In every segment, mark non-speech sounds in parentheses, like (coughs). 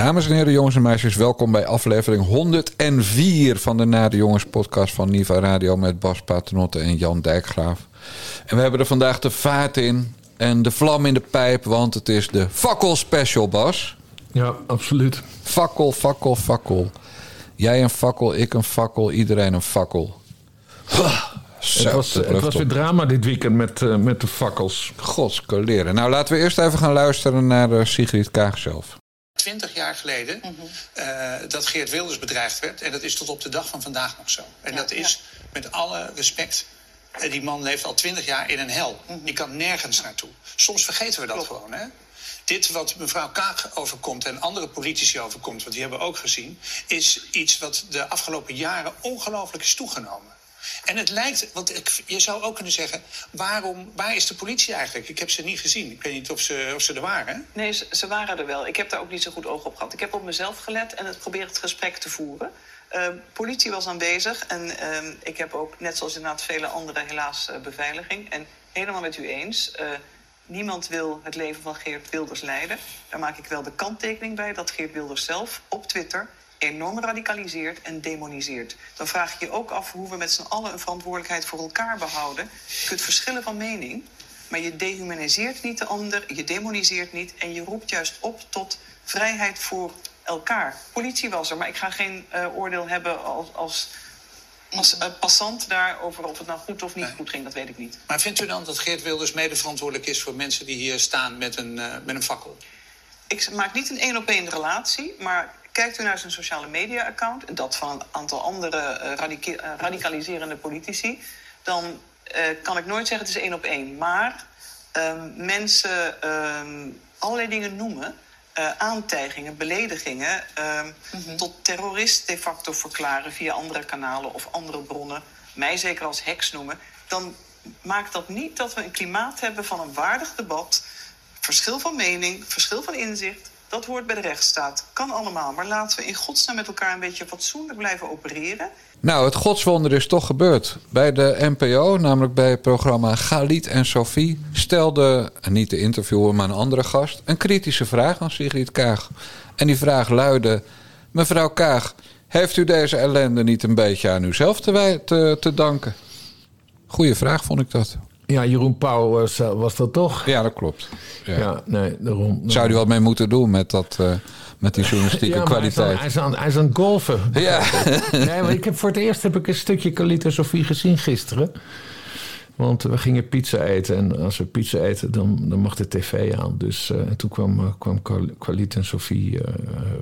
Dames en heren, jongens en meisjes, welkom bij aflevering 104 van de Na de Jongens podcast van Niva Radio met Bas Paternotte en Jan Dijkgraaf. En we hebben er vandaag de vaart in en de vlam in de pijp, want het is de fakkel special, Bas. Ja, absoluut. Fakkel, fakkel, fakkel. Jij een fakkel, ik een fakkel, iedereen een fakkel. Zo, het was, het was weer drama dit weekend met, eh, met de fakkels. Godskoleren. Nou, laten we eerst even gaan luisteren naar eh, Sigrid Kaag zelf. Twintig jaar geleden eh, dat Geert Wilders bedreigd werd. En dat is tot op de dag van vandaag nog zo. En dat is met alle respect. eh, die man leeft al twintig jaar in een hel. Die kan nergens naartoe. Soms vergeten we dat gewoon. Hè? Dit wat mevrouw Kaag overkomt en andere politici overkomt, want die hebben we ook gezien, is iets wat de afgelopen jaren ongelooflijk is toegenomen. En het lijkt, want ik, je zou ook kunnen zeggen, waarom, waar is de politie eigenlijk? Ik heb ze niet gezien. Ik weet niet of ze, of ze er waren. Nee, ze, waren er wel. Ik heb daar ook niet zo goed oog op gehad. Ik heb op mezelf gelet en het probeer het gesprek te voeren. Ehm, politie was aanwezig en ehm, ik heb ook, net zoals inderdaad vele anderen, helaas eh, beveiliging. En helemaal met u eens. eh, niemand wil het leven van Geert Wilders leiden. Daar maak ik wel de kanttekening bij dat Geert Wilders zelf op Twitter enorm radicaliseert en demoniseert. Dan vraag je je ook af hoe we met z'n allen een verantwoordelijkheid voor elkaar behouden. Je kunt verschillen van mening, maar je dehumaniseert niet de ander, je demoniseert niet en je roept juist op tot vrijheid voor elkaar. Politie was er, maar ik ga geen eh, oordeel hebben als, als, als eh, passant daarover of het nou goed of niet Nee. goed ging, dat weet ik niet. Maar vindt u dan dat Geert Wilders mede verantwoordelijk is voor mensen die hier staan met een, eh, met een fakkel? Ik maak niet een één op één relatie, maar kijkt u naar zijn sociale media account en dat van een aantal andere eh, radica- eh, radicaliserende politici, dan eh, kan ik nooit zeggen het is één op één. Maar ehm, mensen ehm, allerlei dingen noemen, aantijgingen, beledigingen, ehm, tot terrorist de facto verklaren via andere kanalen of andere bronnen, mij zeker als heks noemen, dan maakt dat niet dat we een klimaat hebben van een waardig debat. Verschil van mening, verschil van inzicht, dat hoort bij de rechtsstaat. Kan allemaal, maar laten we in godsnaam met elkaar een beetje fatsoenlijk blijven opereren. Nou, het godswonder is toch gebeurd. Bij de NPO, namelijk bij het programma Galit en Sophie, stelde, niet de interviewer, maar een andere gast, een kritische vraag aan Sigrid Kaag. En die vraag luidde: Mevrouw Kaag, heeft u deze ellende niet een beetje aan uzelf te, te, te danken? Goeie vraag, vond ik dat. Ja, Jeroen Pauw was, was dat toch? Ja, dat klopt. Ja. Ja, nee, daarom. Zou hij wat mee moeten doen met, dat, eh, met die journalistieke Ja, kwaliteit? Hij is, aan, hij is aan het golfen. Ja. (laughs) Nee, maar ik heb voor het eerst heb ik een stukje Kalita Sofie gezien gisteren. Want we gingen pizza eten. En als we pizza eten, dan, dan mag de tv aan. Dus eh, en toen kwam, eh, kwam en Sofie eh,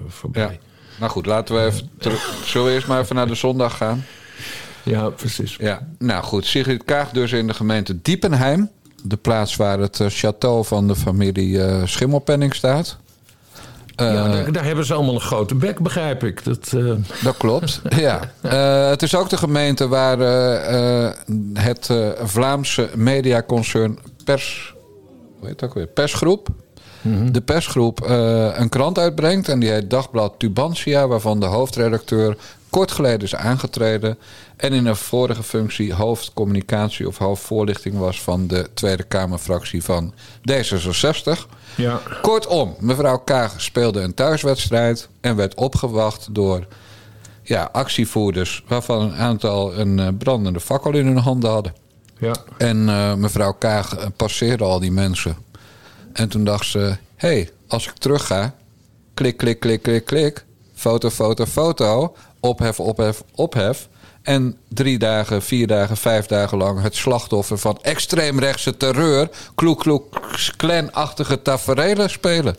voorbij. ja. Nou goed, laten we even terug. Zullen we eerst maar even naar de zondag gaan? Ja, precies. Ja, nou goed. Sigrid Kaag dus in de gemeente Diepenheim. De plaats waar het eh, château van de familie eh, Schimmelpenning staat. Eh, ja, daar, daar hebben ze allemaal een grote bek, begrijp ik. Dat, Dat klopt, (laughs) ja. Het is ook de gemeente waar het Vlaamse mediaconcern Pers... Hoe heet het ook weer? Persgroep. De persgroep een krant uitbrengt. En die heet Dagblad Tubantia. Waarvan de hoofdredacteur kort geleden is aangetreden. En in een vorige functie hoofdcommunicatie of hoofdvoorlichting was... van de Tweede Kamerfractie van D66. ja. Kortom, mevrouw Kaag speelde een thuiswedstrijd en werd opgewacht door ja, actievoerders, waarvan een aantal een eh, brandende fakkel in hun handen hadden. Ja. En eh, mevrouw Kaag eh, passeerde al die mensen. En toen dacht ze: hé, hey, als ik terug ga, klik, klik, klik, klik, klik, foto, foto, foto, ophef, ophef, ophef. En drie dagen, vier dagen, vijf dagen lang het slachtoffer van extreemrechtse terreur, kloek, kloek, klanachtige tafereelen spelen.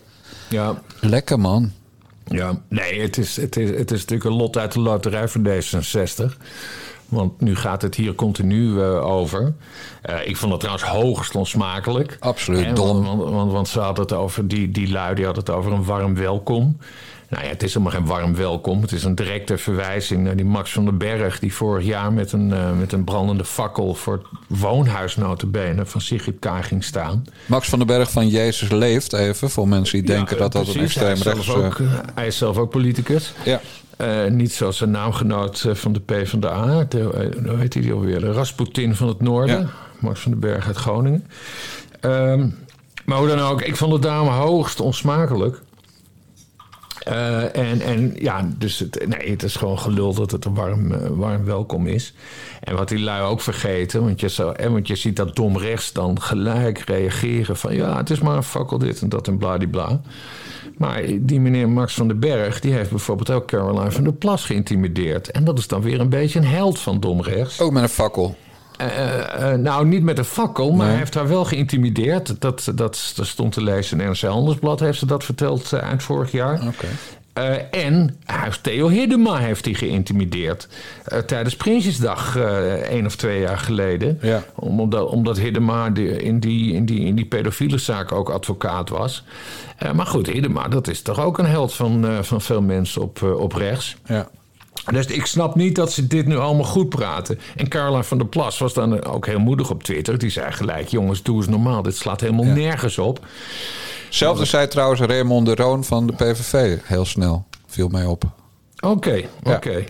ja. Lekker man. Ja, nee, het is, het, is, het is natuurlijk een lot uit de loterij van D66. Want nu gaat het hier continu eh, over. Eh, ik vond het trouwens hoogst onsmakelijk. Absoluut dom. Want, want, want, want ze hadden het over, die, die lui die hadden het over een warm welkom. Nou ja, het is helemaal geen warm welkom. Het is een directe verwijzing naar die Max van den Berg... die vorig jaar met een, eh, met een brandende fakkel... voor het woonhuis notabene van Sigrid Kaag ging staan. Max van den Berg van Jezus leeft even, voor mensen die denken Ja, dat dat een precies. Hij is ook, eh, Hij is zelf ook politicus. ja. Eh, niet zoals zijn naamgenoot van de PvdA. De, eh, hoe heet die alweer? De Rasputin van het Noorden. Ja. Max van den Berg uit Groningen. Ehm, maar hoe dan ook, ik vond het daarom hoogst onsmakelijk. Eh, en, en ja, dus het, nee, het is gewoon gelul dat het een warm, eh, warm welkom is. En wat die lui ook vergeten, want je, ziet dat dom rechts dan gelijk reageren van ja, het is maar een fakkel dit en dat en bladibla. Maar die meneer Max van den Berg, die heeft bijvoorbeeld ook Caroline van der Plas geïntimideerd. En dat is dan weer een beetje een held van dom rechts. Ook met een fakkel. Uh, uh, nou, niet met een fakkel, maar hij heeft haar wel geïntimideerd. Dat, dat, dat stond te lezen in NRC Handelsblad, heeft ze dat verteld uh, eind vorig jaar. Okay. en hij heeft Theo Hiddema heeft hij geïntimideerd. tijdens Prinsjesdag, één of twee jaar geleden. Ja. Omdat, omdat Hiddema in, die, in, die, in die pedofiele zaak ook advocaat was. maar goed, Hiddema, dat is toch ook een held van, van veel mensen op, op rechts. Ja. Dus ik snap niet dat ze dit nu allemaal goed praten. En Carla van der Plas was dan ook heel moedig op Twitter. Die zei gelijk: jongens, doe eens normaal. Dit slaat helemaal ja. nergens op. Hetzelfde zei trouwens Raymond de Roon van de PVV. Heel snel. Viel mij op. Oké, okay, oké. Okay.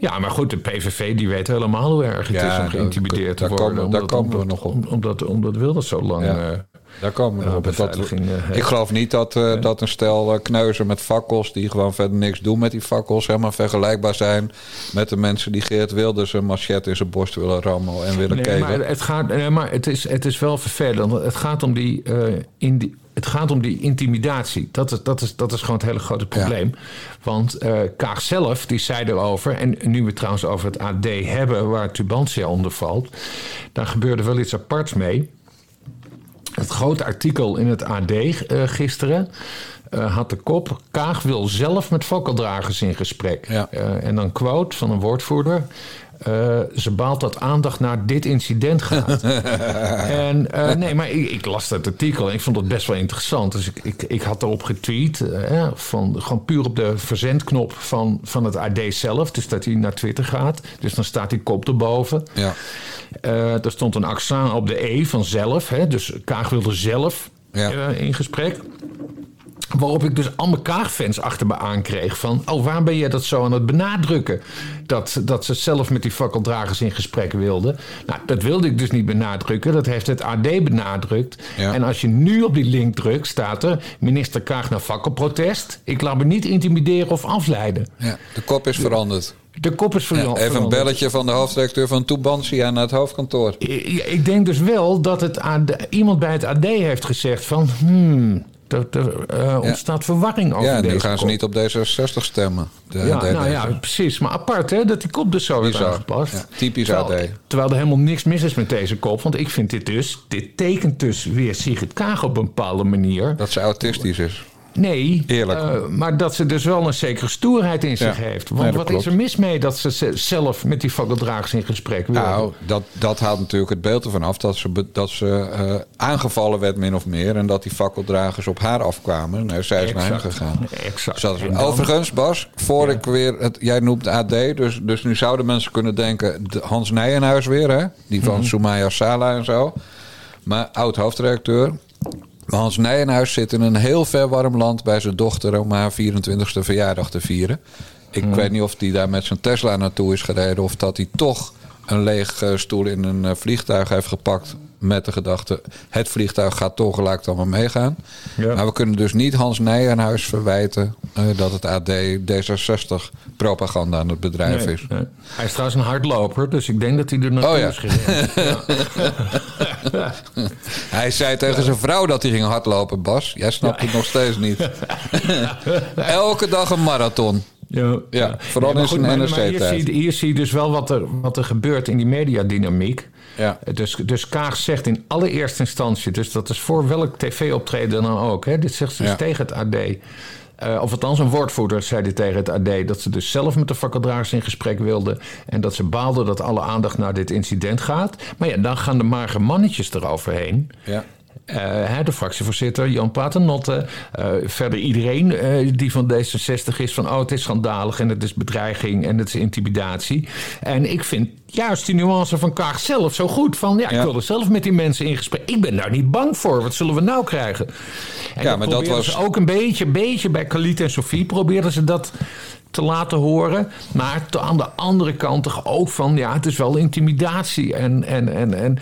Ja. maar goed, de PVV die weet helemaal hoe erg het ja, is om geïntimideerd te worden. Komen, daar komen we nog op. Omdat, omdat Wilders zo lang... Ja. Uh, daar komen we op. Dat, ik geloof niet dat, uh, dat een stel uh, kneuzen met fakkels... die gewoon verder niks doen met die fakkels... helemaal vergelijkbaar zijn met de mensen die Geert Wilders... een machet in zijn borst willen rammen en willen nee, keven. Maar het, gaat, nee, maar het, is, het is wel vervelend. Het gaat om die... in die het gaat om die intimidatie. Dat is, dat is, dat is gewoon het hele grote probleem. Ja. Want uh, Kaag zelf, die zei erover... en nu we trouwens over het AD hebben... waar Tubantia onder valt... daar gebeurde wel iets aparts mee. Het grote artikel in het AD uh, gisteren... Uh, had de kop... Kaag wil zelf met fakkeldragers in gesprek. Ja. en dan quote van een woordvoerder... Uh, ze baalt dat aandacht naar dit incident gaat. (laughs) en uh, nee, maar ik, ik, las dat artikel en ik vond het best wel interessant. Dus ik, ik, ik had erop getweet, uh, van, gewoon puur op de verzendknop van, van het AD zelf. Dus dat hij naar Twitter gaat. Dus dan staat die kop erboven. Ja. er stond een accent op de E van zelf. Hè, dus Kaag wilde zelf ja. in gesprek. Waarop ik dus allemaal Kaag-fans achter me aankreeg van... oh, waarom ben jij dat zo aan het benadrukken? Dat, dat ze zelf met die fakkeldragers in gesprek wilden. Nou, dat wilde ik dus niet benadrukken. Dat heeft het AD benadrukt. Ja. En als je nu op die link drukt, staat er... minister Kaag naar fakkelprotest. Ik laat me niet intimideren of afleiden. Ja, de kop is veranderd. De kop is veranderd. Ja, even een belletje van de hoofdredacteur van Tubantia naar het hoofdkantoor. Ik, ik denk dus wel dat het AD, iemand bij het AD heeft gezegd van... Hmm, er, er uh, ontstaat verwarring over ja, deze nu gaan ze kop. niet op D66 stemmen. De, Ja, de- nou ja, precies. Maar apart hè, dat die kop dus zo is aangepast. Typisch terwijl, AD. Terwijl er helemaal niks mis is met deze kop. Want ik vind dit dus, dit tekent dus weer Sigrid Kaag op een bepaalde manier. Dat ze autistisch is. Nee, eh, maar dat ze dus wel een zekere stoerheid in zich Ja. heeft. Want Nee, wat klopt. is er mis mee dat ze ze- zelf met die fakkeldragers in gesprek wil? Nou, dat, dat haalt natuurlijk het beeld ervan af dat ze, dat ze eh, aangevallen werd, min of meer. En dat die fakkeldragers op haar afkwamen. Nou, zij is naar hem gegaan. Exact. Dus dan- Overigens, Bas, voor Ja. ik weer. Het, jij noemt AD, dus, dus nu zouden mensen kunnen denken. de Hans Nijenhuis weer, hè? Die van Mhm. Soumaya Sala en zo. Maar oud hoofdredacteur. Maar Hans Nijenhuis zit in een heel ver warm land bij zijn dochter om haar 24e verjaardag te vieren. Ik Mhm. weet niet of hij daar met zijn Tesla naartoe is gereden of dat hij toch een leeg eh, stoel in een eh, vliegtuig heeft gepakt. Met de gedachte, het vliegtuig gaat toch gelijk dan maar meegaan. Ja. Maar we kunnen dus niet Hans Nijenhuis verwijten eh, dat het AD D66 propaganda aan het bedrijf Nee, is. nee. Hij is trouwens een hardloper, dus ik denk dat hij er naartoe Oh ja. is. (laughs) Hij zei tegen zijn vrouw dat hij ging hardlopen, Bas. Jij snapt het nog steeds niet. (laughs) Elke dag een marathon. Ja, Ja, vooral maar in zijn NRC-tijd. Hier, zie je- hier zie je dus wel wat er, wat er gebeurt in die mediadynamiek. Ja. Dus, dus Kaag zegt in allereerste instantie, dus dat is voor welk tv-optreden dan ook. Hè, dit zegt ze dus Ja. tegen het AD. Eh, of althans, een woordvoerder zei dit tegen het AD. Dat ze dus zelf met de fakkeldragers in gesprek wilden. En dat ze baalden dat alle aandacht naar dit incident gaat. Maar ja, dan gaan de magere mannetjes eroverheen. Ja. Eh, de fractievoorzitter Jan Paternotte. eh, verder iedereen eh, die van D66 is van... oh, het is schandalig en het is bedreiging en het is intimidatie. En ik vind juist die nuance van Kaag zelf zo goed. Van ja, ik Ja. wil er zelf met die mensen in gesprek. Ik ben daar niet bang voor. Wat zullen we nou krijgen? En Ja, maar dat was- ook een beetje, beetje bij Khalid en Sofie... probeerden ze dat te laten horen. Maar aan de andere kant toch ook van, ja, het is wel intimidatie en, en, en, en,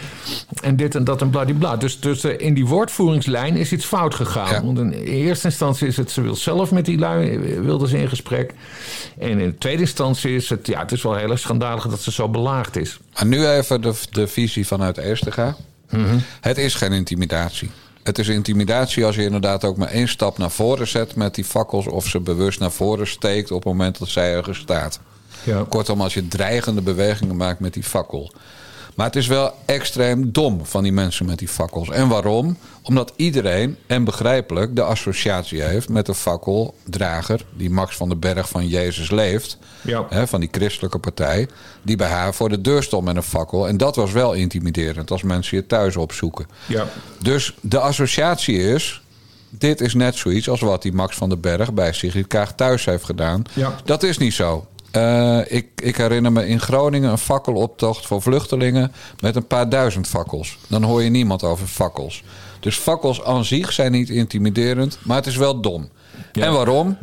en dit en dat en bladibla. Dus, dus uh, in die woordvoeringslijn is iets fout gegaan. Want in eerste instantie is het, ze wil zelf met die lui, wilde ze in gesprek. En in tweede instantie is het, ja, het is wel heel erg schandalig dat ze zo belaagd is. Maar nu even de, de visie vanuit Eerstega. Mm Het is geen intimidatie. Het is intimidatie als je inderdaad ook maar één stap naar voren zet met die fakkels. of ze bewust naar voren steekt op het moment dat zij ergens staat. Ja. Kortom, als je dreigende bewegingen maakt met die fakkel. Maar het is wel extreem dom van die mensen met die fakkels. En waarom? Omdat iedereen, en begrijpelijk, de associatie heeft met de fakkeldrager, die Max van den Berg van Jezus leeft, ja. hè, van die christelijke partij, die bij haar voor de deur stond met een fakkel. En dat was wel intimiderend als mensen je thuis opzoeken. Ja. Dus de associatie is. Dit is net zoiets als wat die Max van den Berg bij Sigrid Kaag thuis heeft gedaan. Ja. Dat is niet zo. Uh, ik, ik, herinner me in Groningen een fakkeloptocht voor vluchtelingen met een paar duizend fakkels. Dan hoor je niemand over fakkels. Dus fakkels aan zich zijn niet intimiderend, maar het is wel dom. En waarom?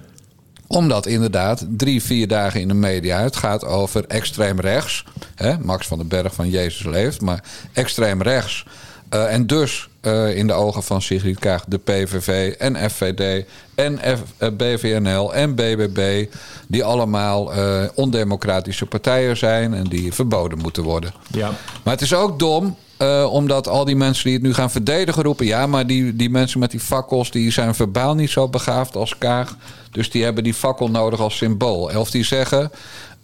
Omdat inderdaad drie, vier dagen in de media het gaat over extreem rechts. Hè? Max van den Berg van Jezus leeft, maar extreem rechts. Uh, en dus uh, in de ogen van Sigrid Kaag de PVV en FVD en F, uh, BVNL en BBB... die allemaal ondemocratische partijen zijn en die verboden moeten worden. Ja. Maar het is ook dom uh, omdat al die mensen die het nu gaan verdedigen roepen... ja, maar die, die mensen met die fakkels die zijn verbaal niet zo begaafd als Kaag. Dus die hebben die fakkel nodig als symbool. Of die zeggen...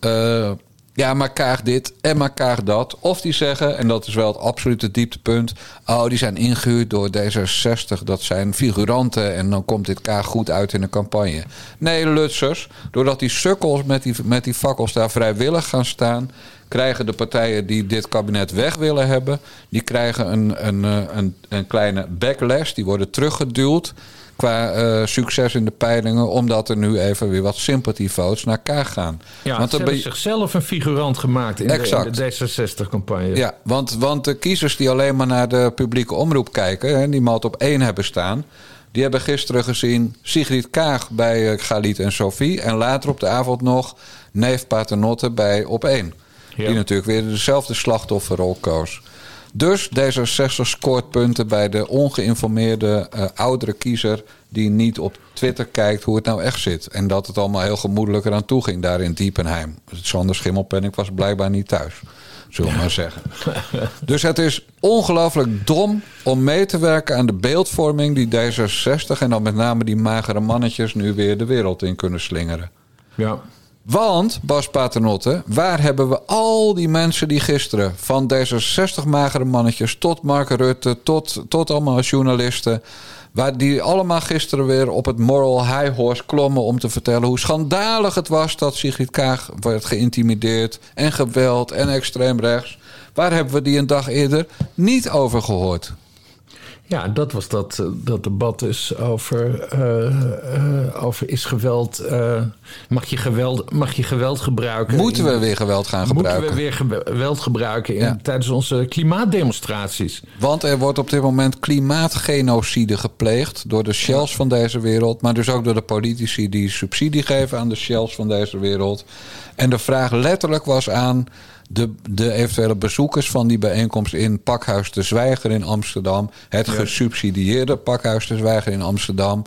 Uh, ja, maar Kaag dit en maar Kaag dat. Of die zeggen, en dat is wel het absolute dieptepunt... oh, die zijn ingehuurd door D66, dat zijn figuranten... en dan komt dit Kaag goed uit in de campagne. Nee, Lutsers, doordat die sukkels met die, met die fakkels daar vrijwillig gaan staan krijgen de partijen die dit kabinet weg willen hebben, die krijgen een, een, eh, een, een kleine backlash. Die worden teruggeduwd qua uh, succes in de peilingen, omdat er nu even weer wat votes naar Kaag gaan. Ja, want ze hebben zichzelf een figurant gemaakt in exact. de, D66-campagne. Ja, want, want de kiezers die alleen maar naar de publieke omroep kijken... en die maar op één hebben staan... die hebben gisteren gezien Sigrid Kaag bij uh, Galit en Sophie... en later op de avond nog neef Paternotte bij Op 1. Die natuurlijk weer dezelfde slachtofferrol koos. Dus D66 scoort punten bij de ongeïnformeerde uh, oudere kiezer... die niet op Twitter kijkt hoe het nou echt zit. En dat het allemaal heel gemoedelijk eraan toe ging daar in Diepenheim. Sander Schimmelpenning was blijkbaar niet thuis. Zullen we maar zeggen. (laughs) Dus het is ongelooflijk dom om mee te werken aan de beeldvorming... die D66 en dan met name die magere mannetjes... nu weer de wereld in kunnen slingeren. Ja. Want, Bas Paternotte, waar hebben we al die mensen die gisteren... van D66 magere mannetjes tot Mark Rutte, tot, tot allemaal journalisten... Waar die allemaal gisteren weer op het moral high horse klommen om te vertellen hoe schandalig het was dat Sigrid Kaag werd geïntimideerd en geweld en extreem rechts. Waar hebben we die een dag eerder niet over gehoord? Ja, dat was dat, eh, dat debat dus over, uh, over is geweld, mag, je geweld, mag je geweld gebruiken? Moeten we weer geweld gaan gebruiken? Moeten we weer geweld gebruiken in, tijdens onze klimaatdemonstraties? Want er wordt op dit moment klimaatgenocide gepleegd door de shells van deze wereld, maar dus ook door de politici die subsidie geven aan de shells van deze wereld. En de vraag letterlijk was aan de, de eventuele bezoekers van die bijeenkomst in Pakhuis de Zwijger in Amsterdam, het gesubsidieerde Pakhuis de Zwijger in Amsterdam.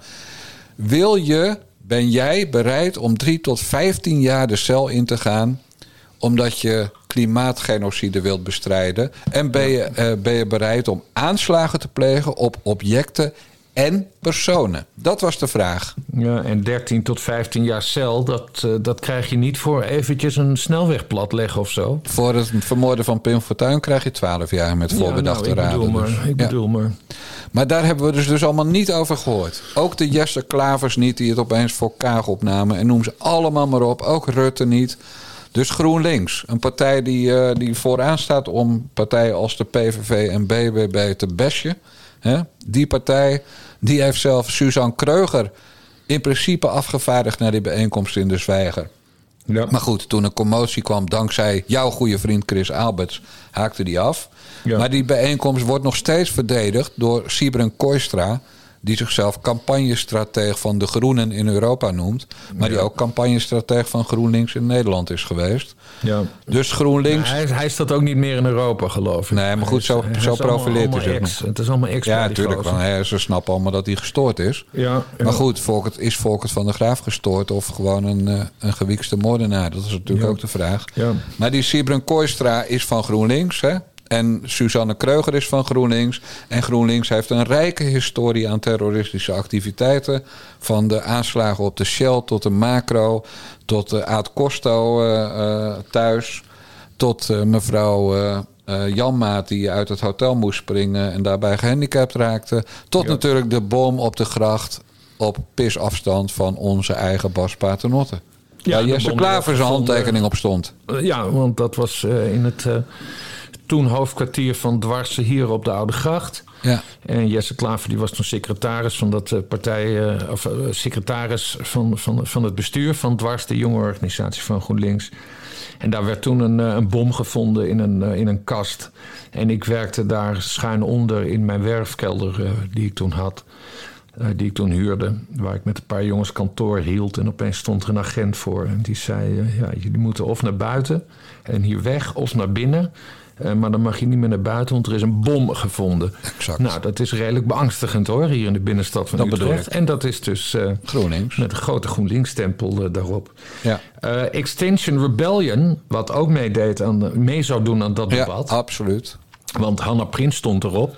Wil je, ben jij bereid om drie tot vijftien jaar de cel in te gaan omdat je klimaatgenocide wilt bestrijden? En ben je, uh, ben je bereid om aanslagen te plegen op objecten en personen? Dat was de vraag. Ja, en 13 tot 15 jaar cel, dat, uh, dat krijg je niet voor eventjes een snelweg platleggen of zo. Voor het vermoorden van Pim Fortuyn krijg je 12 jaar met voorbedachte ja, nou, ik raden. Bedoel dus. maar, ik bedoel maar. Maar daar hebben we dus, dus allemaal niet over gehoord. Ook de Jesse Klavers niet, die het opeens voor Kaag opnamen. En noem ze allemaal maar op. Ook Rutte niet. Dus GroenLinks, een partij die, uh, die vooraan staat om partijen als de PVV en BBB te bashen. Hè? Die partij die heeft zelf Suzanne Kreuger in principe afgevaardigd naar die bijeenkomst in de Zwijger. Ja. Maar goed, toen een commotie kwam dankzij jouw goede vriend Chris Alberts, haakte die af. Ja. Maar die bijeenkomst wordt nog steeds verdedigd door Sibren Koistra, die zichzelf campagnestratege van de Groenen in Europa noemt. Maar die ook campagnestratege van GroenLinks in Nederland is geweest. Ja. Dus GroenLinks. hij, hij staat ook niet meer in Europa, geloof ik. Nee, maar goed, zo, Hij zo is profileert hij zich. Het is allemaal ex. Ja, natuurlijk. Want hè, ze snappen allemaal dat hij gestoord is. Ja. Maar goed, Volkert, is Volkert van der Graaf gestoord of gewoon een, eh, een gewiekste moordenaar? Dat is natuurlijk Ja. ook de vraag. Ja. Maar die Sibren Kooistra is van GroenLinks. Hè? En Suzanne Kreuger is van GroenLinks. En GroenLinks heeft een rijke historie aan terroristische activiteiten. Van de aanslagen op de Shell tot de Macro. Tot de Aad Costo eh, eh, thuis. Tot eh, mevrouw Janmaat die uit het hotel moest springen en daarbij gehandicapt raakte. Tot natuurlijk de bom op de gracht op pisafstand van onze eigen Bas Paternotte. Ja, Waar Jesse Klaver zijn handtekening op stond. Ja, want dat was in het toen hoofdkwartier van Dwarsen hier op de Oude Gracht. Ja. En Jesse Klaver die was toen secretaris van dat eh, partij, eh, of eh, secretaris van, van, van het bestuur van Dwars, de jonge organisatie van GroenLinks. En daar werd toen een, een bom gevonden in een, in een kast. En ik werkte daar schuin onder in mijn werfkelder die ik toen had. die ik toen huurde. Waar ik met een paar jongens kantoor hield. En opeens stond er een agent voor. En die zei: ja, Jullie moeten of naar buiten en hier weg of naar binnen. Eh, maar dan mag je niet meer naar buiten, want er is een bom gevonden. Exact. Nou, dat is redelijk beangstigend hoor, hier in de binnenstad van Dat bedoel Utrecht. ik. En dat is dus eh, GroenLinks. met een grote GroenLinks-stempel eh, daarop. Ja. Extinction Rebellion, wat ook meedeed aan, mee zou doen aan dat Ja, debat. absoluut. Want Hanna Prins stond erop.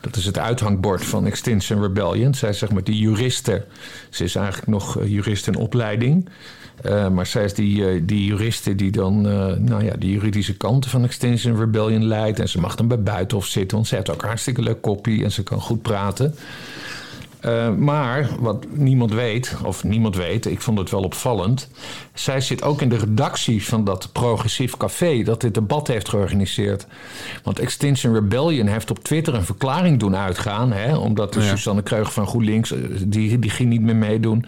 Dat is het uithangbord van Extinction Rebellion. Zij is zeg maar die juriste. Ze is eigenlijk nog jurist in opleiding. Maar zij is die, eh, die juriste die dan eh, nou ja, de juridische kant van Extinction Rebellion leidt. En ze mag dan bij Buitenhof zitten, want ze heeft ook een hartstikke leuk koppie en ze kan goed praten. Eh, maar wat niemand weet, of niemand weet, ik vond het wel opvallend. Zij zit ook in de redactie van dat progressief café dat dit debat heeft georganiseerd. Want Extinction Rebellion heeft op Twitter een verklaring doen uitgaan. Hè, omdat de Ja. Susanne Kreuger van GroenLinks, die, die ging niet meer meedoen.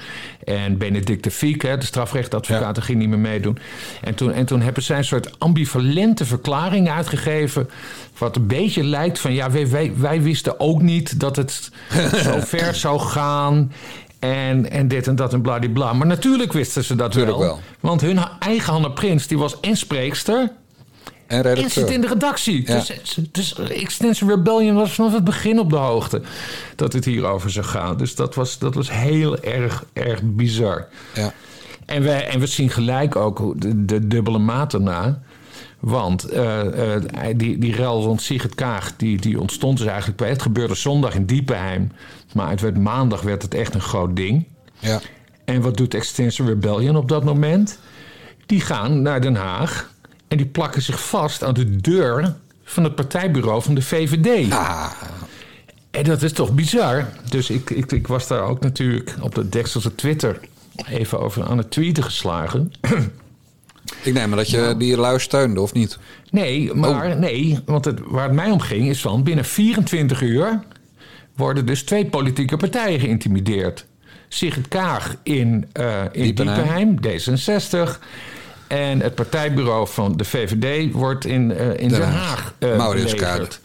En Benedict de Fiek, hè, de strafrechtadvocaat, ging niet meer meedoen. En toen, en toen hebben zij een soort ambivalente verklaring uitgegeven. Wat een beetje lijkt van, ja, wij, wij, wij wisten ook niet dat het (laughs) zo ver zou gaan. En, en dit en dat en bladibla. Maar natuurlijk wisten ze dat wel. Want hun eigen Hanne Prins, die was en spreekster... En zit in de redactie. Ja. Dus, dus Extension Rebellion was vanaf het begin op de hoogte... dat het hierover zou gaan. Dus dat was, dat was heel erg, erg bizar. Ja. En we, en we zien gelijk ook de, de dubbele maat erna. Want eh, eh, die, die rel rond Sigrid Kaag, die, die ontstond dus eigenlijk bij... Het gebeurde zondag in Diepenheim. Maar het werd maandag werd het echt een groot ding. Ja. En wat doet Extinction Rebellion op dat moment? Die gaan naar Den Haag en die plakken zich vast aan de deur van het partijbureau van de VVD. Ah, En dat is toch bizar? Dus ik, ik, ik was daar ook natuurlijk op de Dekselse Twitter even over aan het tweeten geslagen. (clears throat) ik neem maar dat je die lui steunde, of niet? Nee, maar nee, want het, waar het mij om ging is van binnen 24 uur worden dus twee politieke partijen geïntimideerd. Sigrid Kaag in, in Diepenheim. Diepenheim, D66. En het partijbureau van de VVD wordt in, eh, in Den, Den Haag, eh, belegerd.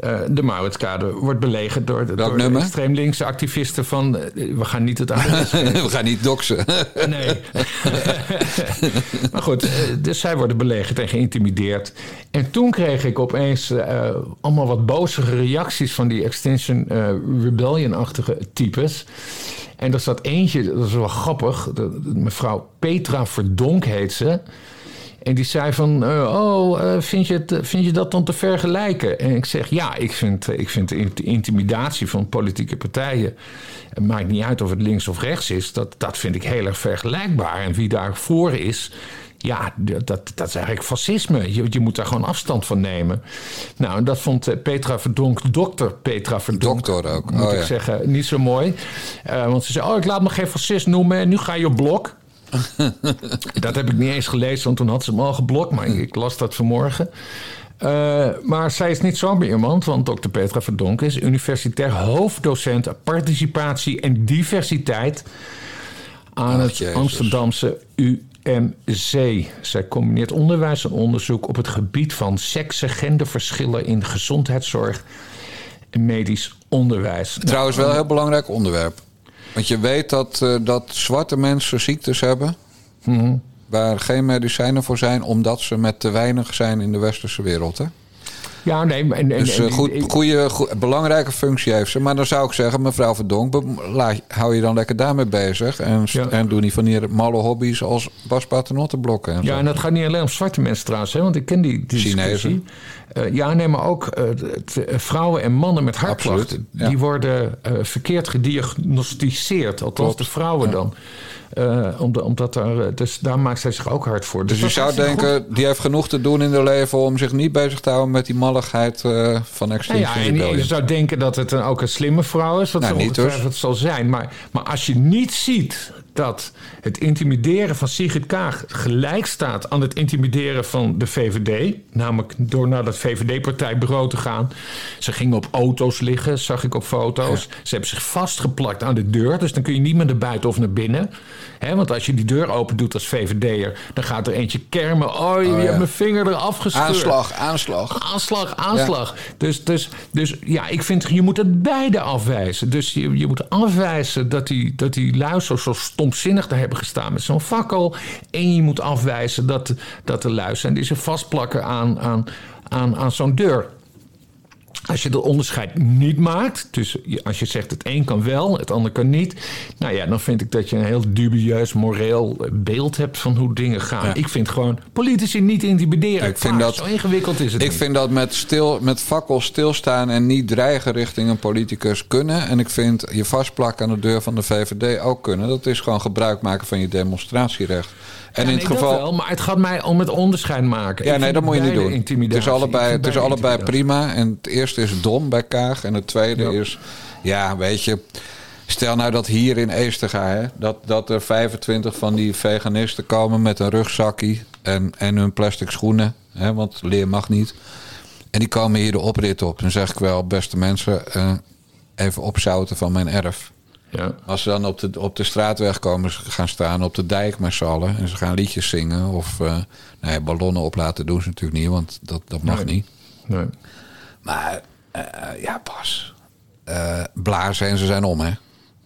Eh, de Mauritskade wordt belegerd door, de- door de extreem linkse activisten van... we gaan niet het (laughs) adres We gaan niet doxen. (laughs) Nee. (laughs) maar goed, dus zij worden belegerd en geïntimideerd. En toen kreeg ik opeens allemaal wat bozige reacties van die Extinction Rebellion-achtige types. En er zat eentje, dat is wel grappig, mevrouw Petra Verdonk heet ze. En die zei van, eh, oh, eh, vind, je het, vind je dat dan te vergelijken? En ik zeg, ja, ik vind, ik vind de int- intimidatie van politieke partijen... het maakt niet uit of het links of rechts is... dat, dat vind ik heel erg vergelijkbaar. En wie daarvoor is, ja, dat, dat, is eigenlijk fascisme. Je, je moet daar gewoon afstand van nemen. Nou, en dat vond eh, Petra Verdonk, dokter Petra Verdonk... Dokter ook, moet oh ik ja. zeggen, niet zo mooi. Eh, want ze zei, oh, ik laat me geen fascist noemen... en nu ga je op blok... (laughs) Dat heb ik niet eens gelezen, want toen had ze hem al geblokt. Maar ik las dat vanmorgen. Eh, maar zij is niet zomaar iemand, want dokter Petra Verdonk is universitair hoofddocent participatie en diversiteit aan Ach, het Jezus. Amsterdamse UMC. Zij combineert onderwijs en onderzoek op het gebied van seksen, genderverschillen in gezondheidszorg en medisch onderwijs. Trouwens, wel een heel belangrijk onderwerp. Want je weet dat, uh, dat zwarte mensen ziektes hebben. Mhm. Waar geen medicijnen voor zijn, omdat ze met te weinig zijn in de westerse wereld. Hè? Ja, nee. En, en, dus uh, goed, goede, goede, belangrijke functie heeft ze. Maar dan zou ik zeggen, mevrouw Verdonk, laat, hou je dan lekker daarmee bezig. En, ja. en doe niet van die malle hobby's als Bas Paternottenblokken. En ja, zo. en dat gaat niet alleen om zwarte mensen trouwens. Hè, want ik ken die, die Chinezen. Uh, ja, nee, maar ook uh, vrouwen en mannen met hartklachten. Ja. Die worden verkeerd gediagnosticeerd. Althans, Klopt. de vrouwen ja. dan. Uh, omdat daar, dus daar maakt zij zich ook hard voor. Dus, dus je zou denken, goed. die heeft genoeg te doen in haar leven om zich niet bezig te houden met die malligheid van Extinction ja, ja, en je zou denken dat het een, ook een slimme vrouw is, wat nou, ze het zal zijn. Maar, maar als je niet ziet dat het intimideren van Sigrid Kaag gelijk staat aan het intimideren van de VVD. Namelijk door naar dat VVD-partijbureau te gaan. Ze gingen op auto's liggen, zag ik op foto's. Ja. Ze hebben zich vastgeplakt aan de deur. Dus dan kun je niet meer naar buiten of naar binnen. He, want als je die deur open doet als VVD'er, dan gaat er eentje kermen. Oh, je oh, ja. hebt mijn vinger eraf gescheurd. Aanslag, aanslag. Aanslag, aanslag. Ja. Dus, dus, dus ja, ik vind, je moet het beide afwijzen. Dus je, je moet afwijzen dat die, dat die lui zo, zo stomzinnig daar hebben gestaan met zo'n fakkel. En je moet afwijzen dat, dat er lui zijn die zich vastplakken aan, aan, aan, aan zo'n deur. Als je dat onderscheid niet maakt, dus als je zegt het een kan wel, het ander kan niet, nou ja, dan vind ik dat je een heel dubieus moreel beeld hebt van hoe dingen gaan. Ja. Ik vind gewoon politici niet intimideren. Ik vind dat, zo ingewikkeld is het. Ik niet. vind dat met, stil, met fakkels stilstaan en niet dreigen richting een politicus kunnen. En ik vind je vastplakken aan de deur van de VVD ook kunnen. Dat is gewoon gebruik maken van je demonstratierecht. En ja, in nee, geval. Wel, maar het gaat mij om het onderscheid maken. Ja, nee, dat moet je niet doen. Het is allebei, het is allebei prima. En het eerste is dom bij Kaag. En het tweede ja. is, ja, weet je. Stel nou dat hier in Eestega, hè, dat, dat er 25 van die veganisten komen met een rugzakje en, en hun plastic schoenen. Hè, want leer mag niet. En die komen hier de oprit op. Dan zeg ik wel, beste mensen, uh, even opzouten van mijn erf. Ja. Als ze dan op de, op de straatweg komen gaan staan, op de dijk met z'n allen. En ze gaan liedjes zingen of uh, nee, ballonnen oplaten doen ze natuurlijk niet, want dat, dat mag nee. niet. Nee. Maar uh, ja, pas. Uh, blazen en ze zijn om, hè.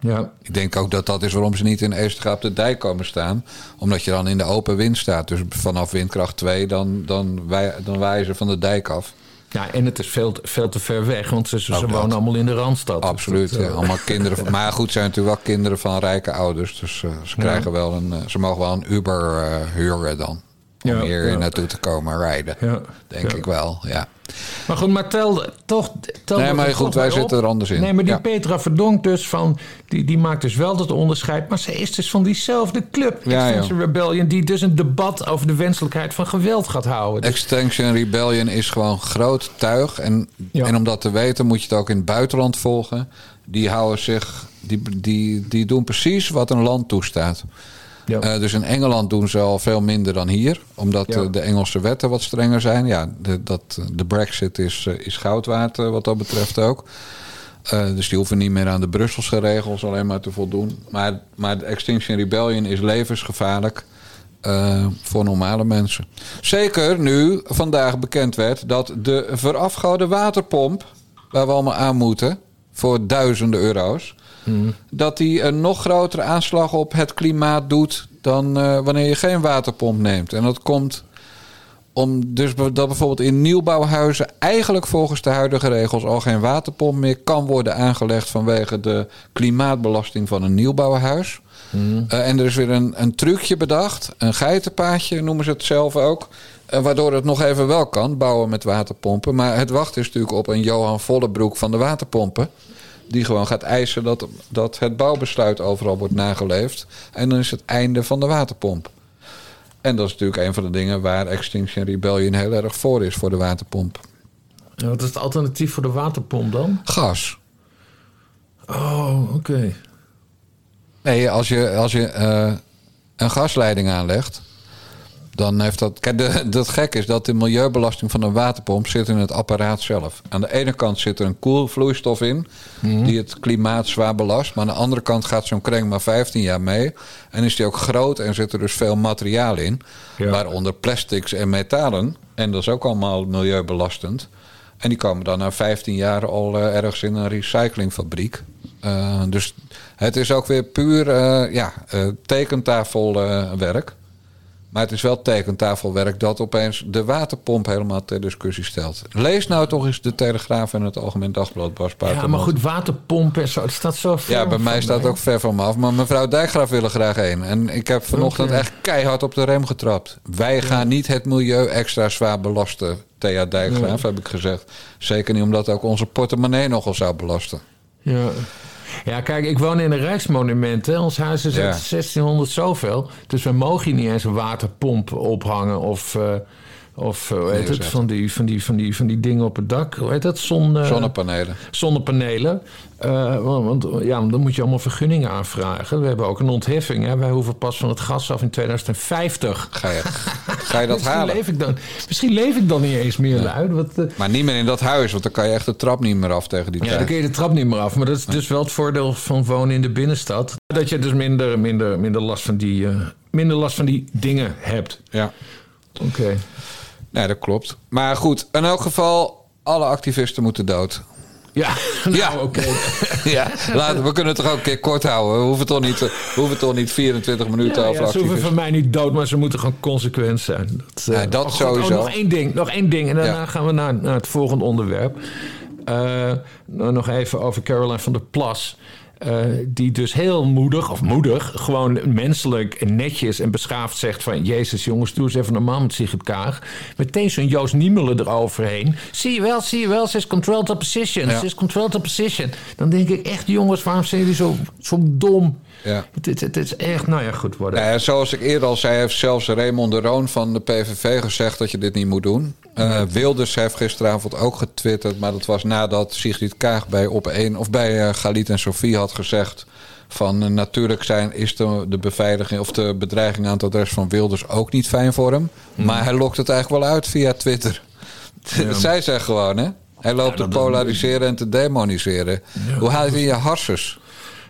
Ja. Ik denk ook dat dat is waarom ze niet in Eestega op de dijk komen staan. Omdat je dan in de open wind staat. Dus vanaf windkracht 2 dan, dan, wij, dan waaien ze van de dijk af. Ja, en het is veel, veel te ver weg, want ze, ze wonen allemaal in de Randstad. Absoluut, dus dat, ja, allemaal kinderen. Van, maar goed, zijn natuurlijk wel kinderen van rijke ouders. Dus uh, ze, krijgen wel een, uh, ze mogen wel een Uber uh, huren dan. Om hier naartoe te komen rijden. Denk ik wel, ja. Maar goed, maar tel toch. Tel nee, maar goed, wij zitten er anders in. Nee, maar die ja. Petra Verdonk dus van. Die, die maakt dus wel dat onderscheid. Maar ze is dus van diezelfde club. Ja, Extinction Rebellion. Die dus een debat over de wenselijkheid van geweld gaat houden. Dus. Extinction Rebellion is gewoon groot tuig. En, ja. en om dat te weten moet je het ook in het buitenland volgen. Die houden zich. Die, die, die doen precies wat een land toestaat. Ja. Uh, dus in Engeland doen ze al veel minder dan hier. Omdat ja. uh, de Engelse wetten wat strenger zijn. Ja, de, dat, de brexit is, is goud waard wat dat betreft ook. dus die hoeven niet meer aan de Brusselse regels alleen maar te voldoen. Maar, maar de Extinction Rebellion is levensgevaarlijk voor normale mensen. Zeker nu vandaag bekend werd dat de verafgouden waterpomp... waar we allemaal aan moeten voor duizenden euro's... Hmm. Dat die een nog grotere aanslag op het klimaat doet dan uh, wanneer je geen waterpomp neemt. En dat komt om dus dat bijvoorbeeld in nieuwbouwhuizen eigenlijk volgens de huidige regels al geen waterpomp meer kan worden aangelegd vanwege de klimaatbelasting van een nieuwbouwhuis. Hmm. Uh, en er is weer een, een trucje bedacht, een geitenpaadje noemen ze het zelf ook. Uh, waardoor het nog even wel kan, bouwen met waterpompen. Maar het wacht is natuurlijk op een Johan Vollebroek van de waterpompen die gewoon gaat eisen dat, dat het bouwbesluit overal wordt nageleefd. En dan is het einde van de waterpomp. En dat is natuurlijk een van de dingen waar Extinction Rebellion heel erg voor is, voor de waterpomp. Ja, wat is het alternatief voor de waterpomp dan? Gas. Oh, oké. Okay. Nee, als je, als je uh, een gasleiding aanlegt, dan heeft dat. Kijk, de, dat gek is dat de milieubelasting van een waterpomp zit in het apparaat zelf. Aan de ene kant zit er een koelvloeistof in, mm-hmm. die het klimaat zwaar belast. Maar aan de andere kant gaat zo'n kring maar 15 jaar mee. En is die ook groot en zit er dus veel materiaal in. Ja. Waaronder plastics en metalen. En dat is ook allemaal milieubelastend. En die komen dan na 15 jaar al eh, ergens in een recyclingfabriek. Uh, dus het is ook weer puur uh, ja, tekentafelwerk. Maar het is wel tekentafelwerk dat opeens de waterpomp helemaal ter discussie stelt. Lees nou toch eens de Telegraaf en het Algemeen Dagblad, Bas Ja, maar goed, waterpomp en zo, het staat zo ver Ja, bij mij staat het ook ver van me af. Maar mevrouw Dijkgraaf wil er graag heen. En ik heb vanochtend echt keihard op de rem getrapt. Wij gaan niet het milieu extra zwaar belasten, Thea Dijkgraaf, heb ik gezegd. Zeker niet omdat ook onze portemonnee nogal zou belasten. Ja. Ja, kijk, ik woon in een rijksmonument. Hè. Ons huis is uit 1600 zoveel. Dus we mogen niet eens een waterpomp ophangen of... Uh, of hoe heet het? Van die, van, die, van, die, van die dingen op het dak. Hoe heet dat? Zon, uh, zonnepanelen. Zonnepanelen. Uh, want ja, dan moet je allemaal vergunningen aanvragen. We hebben ook een ontheffing. Hè. Wij hoeven pas van het gas af in 2050. Ga je, ga je dat (laughs) misschien halen? Leef ik dan, misschien leef ik dan niet eens meer ja. luid. Wat, uh, maar niet meer in dat huis, want dan kan je echt de trap niet meer af tegen die ja, tijd. dan kun je de trap niet meer af. Maar dat is dus wel het voordeel van wonen in de binnenstad. Dat je dus minder, minder, minder, last, van die, uh, minder last van die dingen hebt. Ja. Oké. Okay. Nee, dat klopt. Maar goed, in elk geval, alle activisten moeten dood. Ja, (laughs) nou, ja. oké. Okay. (laughs) ja, laten, we kunnen het toch ook een keer kort houden. We hoeven toch niet, we hoeven toch niet 24 minuten ja, over ja, Ze hoeven van mij niet dood, maar ze moeten gewoon consequent zijn. Dat, ja, dat oh, sowieso. Oh, nog één ding, nog één ding. En daarna ja. gaan we naar, naar, het volgende onderwerp. Uh, nog even over Caroline van der Plas. Uh, die dus heel moedig, of moedig, gewoon menselijk en netjes en beschaafd zegt van... Jezus jongens, doe eens even normaal met Sigrid Kaag. Meteen zo'n Joost Niemelen eroverheen. Zie je wel, zie je wel, ze is controlled opposition. Ja. Ze is controlled opposition. Dan denk ik echt, jongens, waarom zijn jullie zo, zo dom? Ja. Het, het, het, is echt, nou ja, goed worden. Nou ja, zoals ik eerder al zei, heeft zelfs Raymond de Roon van de PVV gezegd dat je dit niet moet doen. Uh, Wilders heeft gisteravond ook getwitterd, maar dat was nadat Sigrid Kaag bij op 1 of bij uh, Galit en Sofie had gezegd. Van uh, natuurlijk zijn, is de, de beveiliging of de bedreiging aan het adres van Wilders ook niet fijn voor hem. Mm. Maar hij lokt het eigenlijk wel uit via Twitter. Ja. (laughs) Zij zegt gewoon, hè? Hij loopt ja, te polariseren en te demoniseren. Ja, Hoe haal je je harses?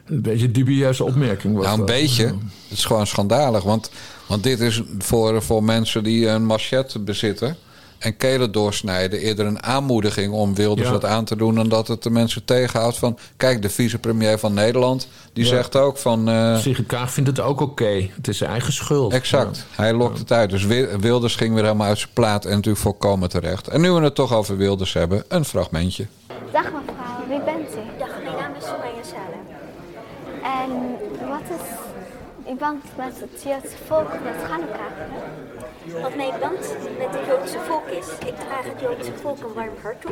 Een beetje een dubieuze opmerking. Was nou, een dat. beetje. Het is gewoon schandalig. Want, want dit is voor, voor mensen die een machette bezitten en kelen doorsnijden. Eerder een aanmoediging om Wilders Ja. wat aan te doen... dan dat het de mensen tegenhoudt van... kijk, de vicepremier van Nederland, die Ja. zegt ook van... eh, Sigrid Kaag vindt het ook oké. Het is zijn eigen schuld. exact, hij lokt het uit. Dus Wi- Wilders ging weer helemaal uit zijn plaat... en natuurlijk volkomen terecht. En nu we het toch over Wilders hebben, een fragmentje. Dag mevrouw, wie bent u? Dag, mijn naam is Soraya Salem. En wat is uw band met het Joodse volk, met Hanukkah? Wat mijn band met het Joodse volk is, ik draag het Joodse volk een warm hart toe.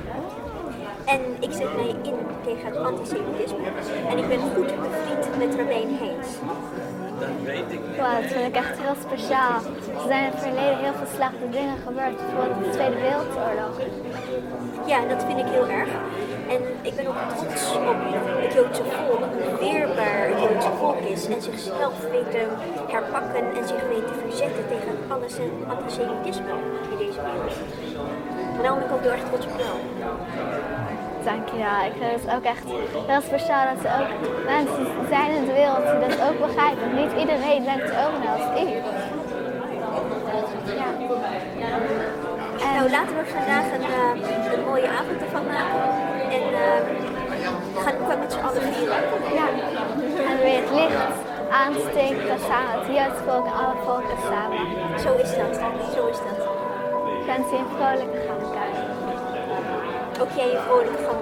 En ik zet mij in tegen het antisemitisme. En ik ben goed bevriend met Rabijn Heens. Wow, dat vind ik echt heel speciaal. Er zijn in het verleden heel veel slechte dingen gebeurd, bijvoorbeeld de Tweede Wereldoorlog. Ja, dat vind ik heel erg. En ik ben ook trots op het Joodse volk, hoe weerbaar het Joodse volk is en zichzelf weet te herpakken en zich weet te verzetten tegen alles en antisemitisme in deze wereld. En daarom ben ik ook heel erg trots op jou. Dankjewel. Ik vind het ook echt heel speciaal dat er ook mensen zijn in de wereld die dat ook begrijpen. Niet iedereen denkt ook net als ik. Ja. En Nou, laten we vandaag een, eh, een mooie avond ervan maken. En we gaan ook wel met z'n allen vieren. Ja, en weer het licht aansteken samen, het volk en alle volken samen. Zo is dat. Zo is dat. Ik wens je een vrolijke Hanukkah. Ook jij je vrolijke gang.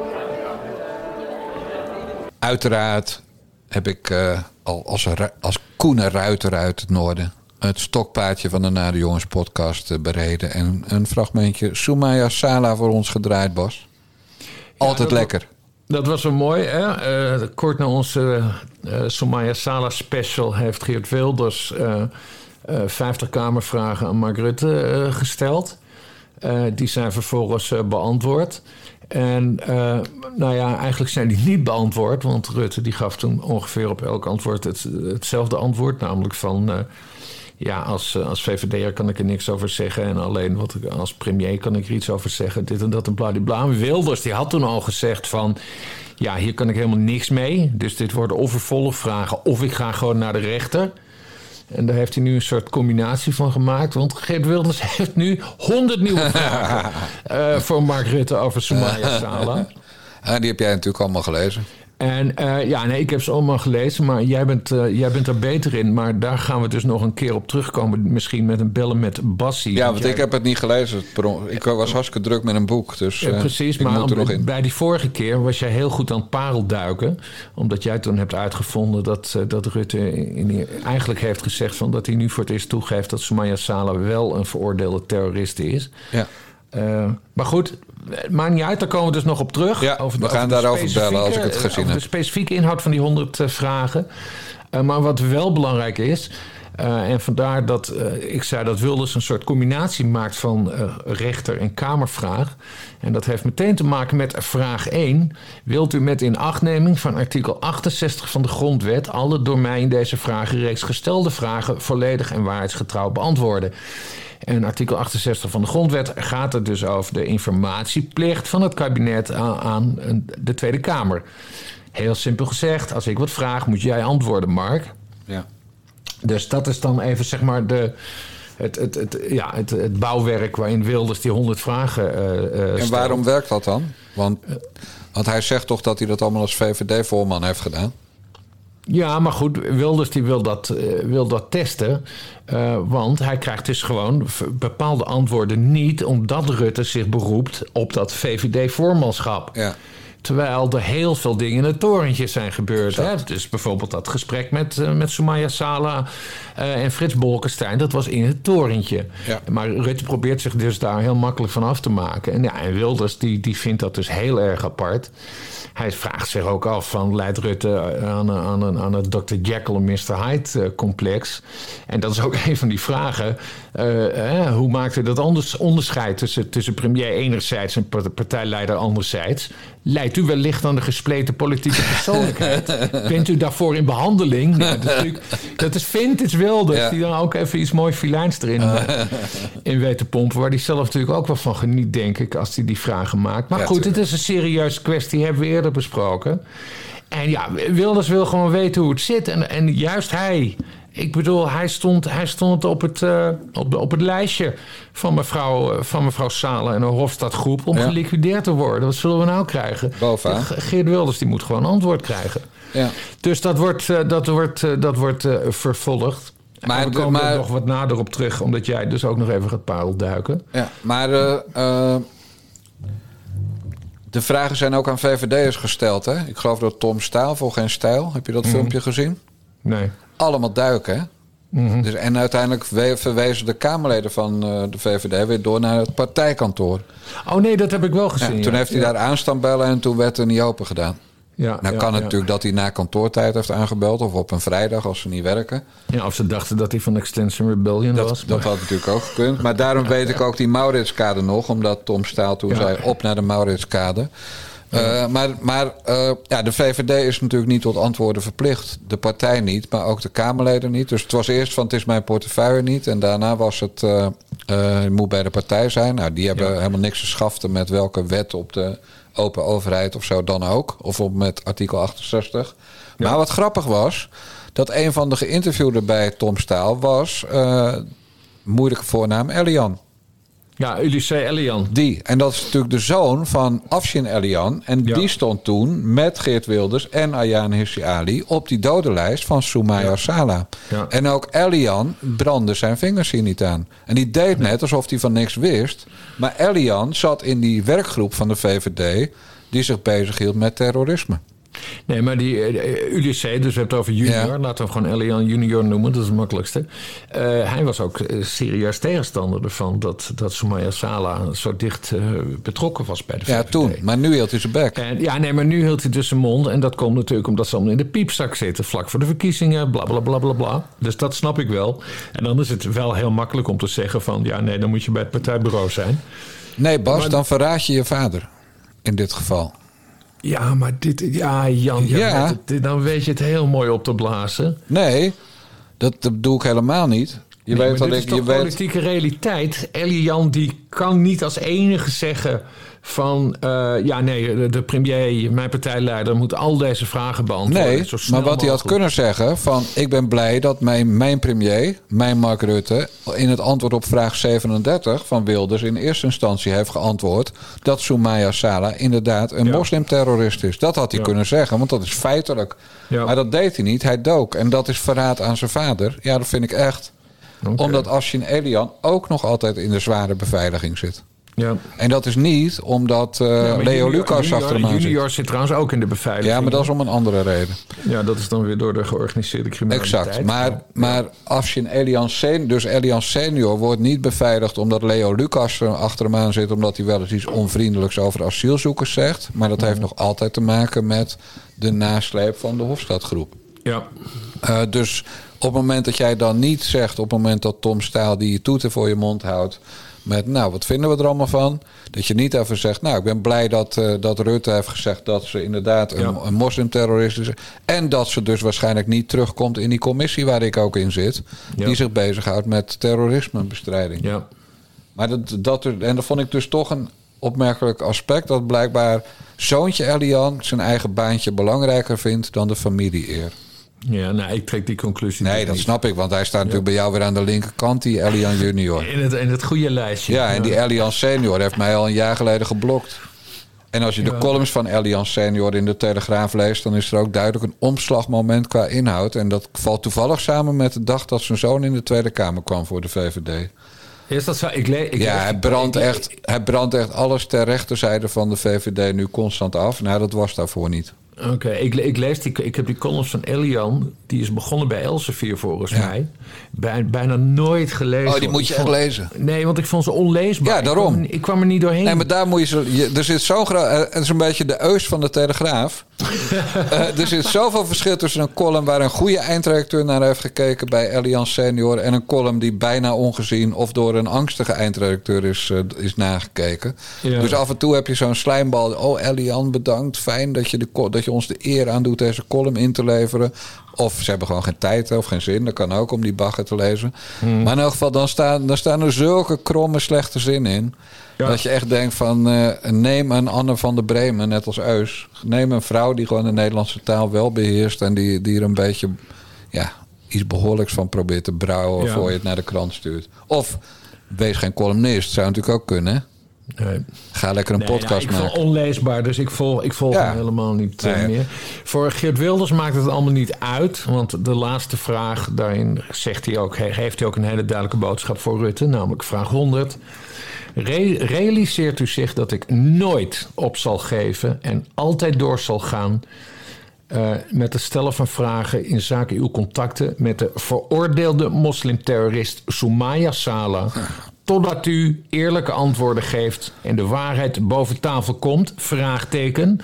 Uiteraard heb ik eh, al als, als Koene Ruiter uit het noorden... het stokpaardje van de Nade Jongens podcast eh, bereden... en een fragmentje Soumaya Sala voor ons gedraaid, Bas. Altijd lekker. Dat was wel mooi. Hè? Eh, kort na onze eh Somaya Sala special heeft Geert Wilders eh, eh, 50 kamervragen aan Mark Rutte gesteld. Eh, die zijn vervolgens beantwoord. En eh, nou ja, eigenlijk zijn die niet beantwoord. Want Rutte die gaf toen ongeveer op elk antwoord het, hetzelfde antwoord. Namelijk van... eh, ja, als, eh, als VVD'er kan ik er niks over zeggen. En alleen wat als premier kan ik er iets over zeggen. Dit en dat en bladibla. Wilders die had toen al gezegd van... Ja, hier kan ik helemaal niks mee. Dus dit worden of vervolgvragen of ik ga gewoon naar de rechter. En daar heeft hij nu een soort combinatie van gemaakt. Want Geert Wilders (laughs) heeft nu honderd nieuwe vragen (laughs) eh, voor Mark Rutte over Somalia Sala. En die heb jij natuurlijk allemaal gelezen. En eh, ja, nee, ik heb ze allemaal gelezen, maar jij bent, eh, jij bent er beter in. Maar daar gaan we dus nog een keer op terugkomen. Misschien met een bellen met Bassie. Ja, want ik heb het niet gelezen. Ik was hartstikke druk met een boek. Dus, eh, precies, maar bij die vorige keer was jij heel goed aan het parelduiken. Omdat jij toen hebt uitgevonden dat, dat Rutte in, eigenlijk heeft gezegd... Van dat hij nu voor het eerst toegeeft dat Sumaya Sala wel een veroordeelde terrorist is. Ja. Eh, maar goed, maakt niet uit, daar komen we dus nog op terug. Ja, we gaan daarover specifieke- bellen als ik het gezien over heb. de specifieke inhoud van die 100 eh, vragen. Eh, maar wat wel belangrijk is, en vandaar dat ik zei dat Wilders een soort combinatie maakt van rechter- en kamervraag. En dat heeft meteen te maken met vraag 1. Wilt u met inachtneming van artikel 68 van de Grondwet alle door mij in deze vragenreeks gestelde vragen volledig en waarheidsgetrouw beantwoorden? En artikel 68 van de Grondwet gaat er dus over de informatieplicht van het kabinet aan, de Tweede Kamer. Heel simpel gezegd, als ik wat vraag, moet jij antwoorden, Mark. Ja. Dus dat is dan even zeg maar de, het, het, het, ja, het, het bouwwerk waarin Wilders die 100 vragen eh eh, En waarom werkt dat dan? Want, want hij zegt toch dat hij dat allemaal als VVD-voorman heeft gedaan. Ja, maar goed, Wilders die wil, dat, eh, wil dat testen. eh, want hij krijgt dus gewoon bepaalde antwoorden niet... omdat Rutte zich beroept op dat VVD-voormanschap. Ja. Terwijl er heel veel dingen in het torentje zijn gebeurd. Hè? Dus bijvoorbeeld dat gesprek met, eh, met Sumaya Sala en Frits Bolkestein. Dat was in het torentje. Ja. Maar Rutte probeert zich dus daar heel makkelijk van af te maken. En, ja, en Wilders die, die vindt dat dus heel erg apart. Hij vraagt zich ook af van leidt Rutte aan, aan, aan, aan het Dr. Jekyll en Mr. Hyde eh, complex. En dat is ook (laughs) een van die vragen. Eh, eh, hoe maakt hij dat anders, onderscheid tussen, tussen premier enerzijds en part- partijleider anderzijds? Leidt u wellicht aan de gespleten politieke (laughs) persoonlijkheid? Bent u daarvoor in behandeling? Dat, is dat is vintage Wilders, Ja. die dan ook even iets mooi filijns erin (laughs) in weet te pompen. Waar hij zelf natuurlijk ook wel van geniet, denk ik, als hij die vragen maakt. Maar Ja, goed, tuurlijk. het is een serieuze kwestie, hebben we eerder besproken. En ja, Wilders wil gewoon weten hoe het zit. En, en juist hij. Ik bedoel, hij stond, hij stond op, het, eh, op, de- op het lijstje van mevrouw, eh, van mevrouw Salen en de Hofstadgroep om Ja. geliquideerd te worden. Wat zullen we nou krijgen? Geert Wilders die moet gewoon antwoord krijgen. Ja. Dus dat wordt, eh, dat wordt, dat wordt vervolgd. Maar we komen er nog wat nader op terug, omdat jij dus ook nog even gaat parelduiken. Ja, maar de vragen zijn ook aan VVD'ers gesteld. Hè? Ik geloof dat Tom Staal voor geen stijl. Heb je dat filmpje gezien? Nee. Allemaal duiken. Hè? Dus, en uiteindelijk we- verwezen de Kamerleden van eh, de VVD weer door naar het partijkantoor. Oh nee, dat heb ik wel Ja, gezien. toen ja. heeft hij daar aan staan bellen en toen werd er niet open gedaan. Ja, Nou ja, kan het ja. natuurlijk dat hij na kantoortijd heeft aangebeld of op een vrijdag als ze niet werken. Ja, of ze dachten dat hij van Extension Rebellion Dat, was. dat had natuurlijk ook gekund. Maar daarom (laughs) weet ik ook die Mauritskade nog, omdat Tom Staal toen zei op naar de Mauritskade. Eh, maar maar eh, ja, de VVD is natuurlijk niet tot antwoorden verplicht. De partij niet, maar ook de Kamerleden niet. Dus het was eerst van het is mijn portefeuille niet. En daarna was het je moet bij de partij zijn. Nou, die hebben helemaal niks te schaften met welke wet op de open overheid of zo dan ook. Of op met artikel 68. Maar wat grappig was, dat een van de geïnterviewden bij Tom Staal was... eh, moeilijke voornaam, Elian. Ja, Ulysses Elian. Die. En dat is natuurlijk de zoon van Afshin Elian. En Ja. die stond toen met Geert Wilders en Ayaan Hirsi Ali... op die dodenlijst van Soumaya Sala. Ja. En ook Elian brandde zijn vingers hier niet aan. En die deed net alsof hij van niks wist. Maar Elian zat in die werkgroep van de VVD... die zich bezighield met terrorisme. Nee, maar die eh, Ulysses, dus we hebben het over junior. Ja. Laten we hem gewoon Elian junior noemen. Dat is het makkelijkste. Eh, hij was ook eh, serieus tegenstander ervan... dat, dat Sumaya Sala zo dicht eh, betrokken was bij de Ja, VVD. toen. Maar nu hield hij zijn bek. En, ja, nee, maar nu hield hij dus zijn mond. En dat komt natuurlijk omdat ze allemaal in de piepzak zitten. Vlak voor de verkiezingen, bla bla bla bla bla. Dus dat snap ik wel. En dan is het wel heel makkelijk om te zeggen van... ja, nee, dan moet je bij het partijbureau zijn. Nee, Bas, Maar- dan verraad je je vader. In dit geval. Ja, maar dit... Ja, Jan, Jan, Ja. dit- dan weet je het heel mooi op te blazen. Nee, dat, dat doe ik helemaal niet. Je Nee, weet maar dat dit ik... is Je weet, politieke realiteit. Elian die kan niet als enige zeggen van... eh, ja, nee, de, premier, mijn partijleider... moet al deze vragen beantwoorden. Nee, zo maar wat hij had kunnen zeggen van... ik ben blij dat mijn, mijn premier, mijn Mark Rutte... in het antwoord op vraag 37 van Wilders... in eerste instantie heeft geantwoord... dat Soumaya Sala inderdaad een Ja. moslimterrorist is. Dat had hij Ja. kunnen zeggen, want dat is feitelijk. Ja. Maar dat deed hij niet, hij dook. En dat is verraad aan zijn vader. Ja, dat vind ik echt. Oké. Omdat Ashin Elian ook nog altijd in de zware beveiliging zit. Ja. En dat is niet omdat eh, Ja, Leo junior- Lucas junior, achter hem aan zit. Junior zit trouwens ook in de beveiliging. Ja, maar dat is om een andere reden. Ja, dat is dan weer door de georganiseerde criminaliteit. Exact. Maar, maar Afshin Elian senior, dus Elian senior wordt niet beveiligd omdat Leo Lucas er achter hem aan zit, omdat hij wel eens iets onvriendelijks over asielzoekers zegt. Maar dat heeft nog altijd te maken met de nasleep van de Hofstadgroep. Ja. Eh, dus op het moment dat jij dan niet zegt, op het moment dat Tom Staal die je toeten voor je mond houdt. Met, nou, wat vinden we er allemaal van? Dat je niet even zegt, nou, ik ben blij dat, eh, dat Rutte heeft gezegd dat ze inderdaad een, Ja. een moslimterrorist is. En dat ze dus waarschijnlijk niet terugkomt in die commissie waar ik ook in zit. Ja. Die zich bezighoudt met terrorismebestrijding. Ja. Maar dat, dat, er- en dat vond ik dus toch een opmerkelijk aspect. Dat blijkbaar zoontje Elian zijn eigen baantje belangrijker vindt dan de familie-eer. Ja, nou, ik trek die conclusie Nee, dat niet. snap ik, want hij staat natuurlijk bij jou weer aan de linkerkant, die Elian junior. In het, in het goede lijstje. Ja, en die Elian senior heeft mij al een jaar geleden geblokt. En als je de Ja. columns van Elian senior in de Telegraaf leest... dan is er ook duidelijk een omslagmoment qua inhoud. En dat valt toevallig samen met de dag dat zijn zoon in de Tweede Kamer kwam voor de VVD. Is dat zo? Ik ik ja, hij brandt, echt, hij brandt echt alles ter rechterzijde van de VVD nu constant af. Nou, dat was daarvoor niet. Oké, ik, ik lees die, ik heb die columns van Elian, die is begonnen bij Elsevier volgens Ja. mij. Bij, bijna nooit gelezen. Oh, die moet je echt lezen. Nee, want ik vond ze onleesbaar. Ja, daarom. Ik kwam, ik kwam er niet doorheen. Nee, maar daar moet je zo. je- er zit zo'n groot. eh, Het is een beetje de eus van de Telegraaf. Eh, er zit zoveel verschil tussen een column waar een goede eindredacteur naar heeft gekeken bij Elian Senior. en een column die bijna ongezien of door een angstige eindredacteur is, eh, is nagekeken. Ja. Dus af en toe heb je zo'n slijmbal. Oh, Elian, bedankt. Fijn dat je, de, dat je ons de eer aandoet deze column in te leveren. Of ze hebben gewoon geen tijd of geen zin. Dat kan ook om die bagger te lezen. Hmm. Maar in elk geval, dan staan, dan staan er zulke kromme, slechte zinnen in. Ja. Dat je echt denkt van, eh, neem een Anne van der Bremen, net als Eus. Neem een vrouw die gewoon de Nederlandse taal wel beheerst... en die, die er een beetje ja, iets behoorlijks van probeert te brouwen... Ja. voor je het naar de krant stuurt. Of wees geen columnist, zou natuurlijk ook kunnen. Nee. Ga lekker een Nee, podcast ik maken. onleesbaar, dus ik volg, ik volg Ja. hem helemaal niet eh, Nee. meer. Voor Geert Wilders maakt het allemaal niet uit. Want de laatste vraag, daarin zegt hij ook, he- heeft hij ook een hele duidelijke boodschap voor Rutte. Namelijk vraag 100. Re- realiseert u zich dat ik nooit op zal geven en altijd door zal gaan... eh, met het stellen van vragen in zaken uw contacten met de veroordeelde moslimterrorist Soumaya Sala. Totdat u eerlijke antwoorden geeft en de waarheid boven tafel komt? Vraagteken.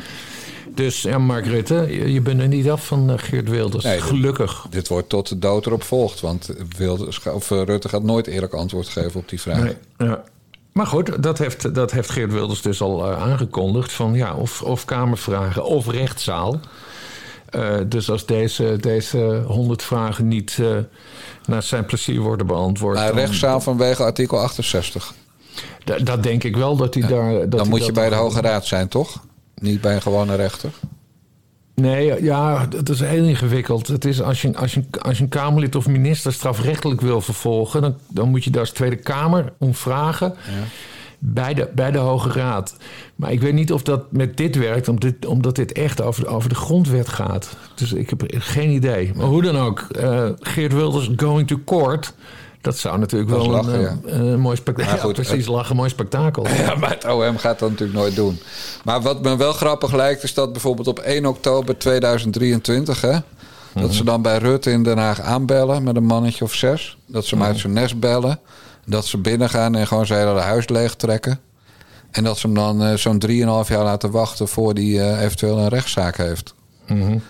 Dus ja, Mark Rutte, je, bent er niet af van eh, Geert Wilders. Nee, Gelukkig. Dit wordt tot de dood erop volgt. Want Wilders, of eh, Rutte gaat nooit eerlijk antwoord geven op die vraag. Nee, ja. Maar goed, dat heeft, dat heeft Geert Wilders dus al eh, aangekondigd. Van ja, of, of Kamervragen of rechtszaal. Eh, dus als deze, deze 100 vragen niet eh, naar zijn plezier worden beantwoord. Maar dan- rechtszaal vanwege artikel 68. Da- dat denk ik wel dat hij daar. Dat Dan moet je bij de Hoge Raad zijn, toch? Niet bij een gewone rechter. Nee, ja, dat is heel ingewikkeld. Het is als je, als je, als je een Kamerlid of minister strafrechtelijk wil vervolgen, dan, dan moet je daar als Tweede Kamer om vragen. Bij, de, bij de Hoge Raad. Maar ik weet niet of dat met dit werkt, omdat dit, omdat dit echt over, over de grondwet gaat. Dus ik heb geen idee. Maar hoe dan ook, eh, Geert Wilders going to court. Dat zou natuurlijk Dat wel lachen, een, ja. eh, een mooi spektakel. Goed, ja, precies, het- lachen, mooi spektakel. (laughs) Ja, maar het OM gaat dat natuurlijk nooit doen. Maar wat me wel grappig lijkt, is dat bijvoorbeeld op 1 oktober 2023... Hè, dat ze dan bij Rutte in Den Haag aanbellen met een mannetje of zes. Dat ze hem uit zijn nest bellen. Dat ze binnengaan en gewoon zijn hele huis leeg trekken. En dat ze hem dan eh, zo'n 3,5 jaar laten wachten... voor hij eh, eventueel een rechtszaak heeft.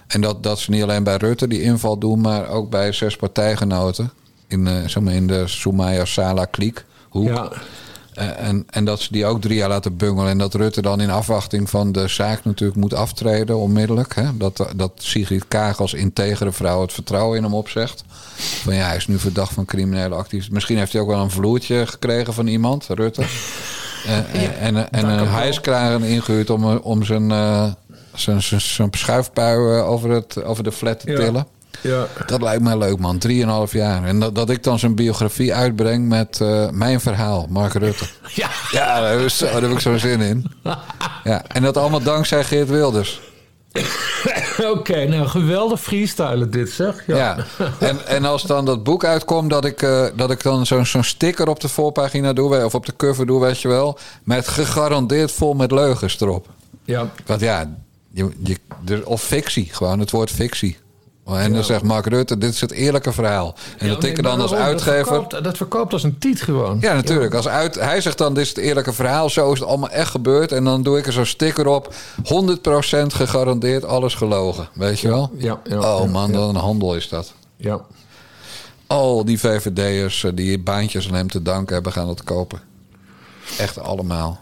En dat, dat ze niet alleen bij Rutte die inval doen... maar ook bij zes partijgenoten. In, eh, zeg maar in de Soumaya Sala kliek. Hoek. Ja, Eh, en, en dat ze die ook drie jaar laten bungelen. En dat Rutte dan in afwachting van de zaak natuurlijk moet aftreden onmiddellijk. Hè? Dat, dat Sigrid Kaag als integere vrouw het vertrouwen in hem opzegt. Van ja, hij is nu verdacht van criminele activiteit. Misschien heeft hij ook wel een vloertje gekregen van iemand, Rutte. Eh, (laughs) en en een hijskragen ingehuurd om, om zijn, uh, zijn, zijn, zijn schuifpui over, het, over de flat te tillen. Ja. Dat lijkt mij leuk, man. Drieënhalf jaar. En dat, dat ik dan zijn biografie uitbreng met mijn verhaal, Mark Rutte. (laughs) Ja, ja daar, heb ik, daar heb ik zo'n zin in. Ja, en dat allemaal dankzij Geert Wilders. (coughs) Oké, nou geweldig freestylen dit zeg. Ja, ja. En, en als dan dat boek uitkomt, dat ik, uh, dat ik dan zo'n zo'n sticker op de voorpagina doe, of op de cover doe, weet je wel. Met gegarandeerd vol met leugens erop. Ja. Want ja, je, je, of fictie, gewoon het woord fictie. En dan zegt Mark Rutte, dit is het eerlijke verhaal. En dat ik dan als uitgever... Dat verkoopt, dat verkoopt, als een tiet gewoon. Ja, natuurlijk. Als uit, hij zegt dan, dit is het eerlijke verhaal. Zo is het allemaal echt gebeurd. En dan doe ik er zo'n sticker op. 100% gegarandeerd, alles gelogen. Weet je wel? Ja. ja oh man, dan een handel is dat. Ja. Al die VVD'ers eh, die baantjes aan hem te danken hebben, gaan dat kopen. Echt allemaal.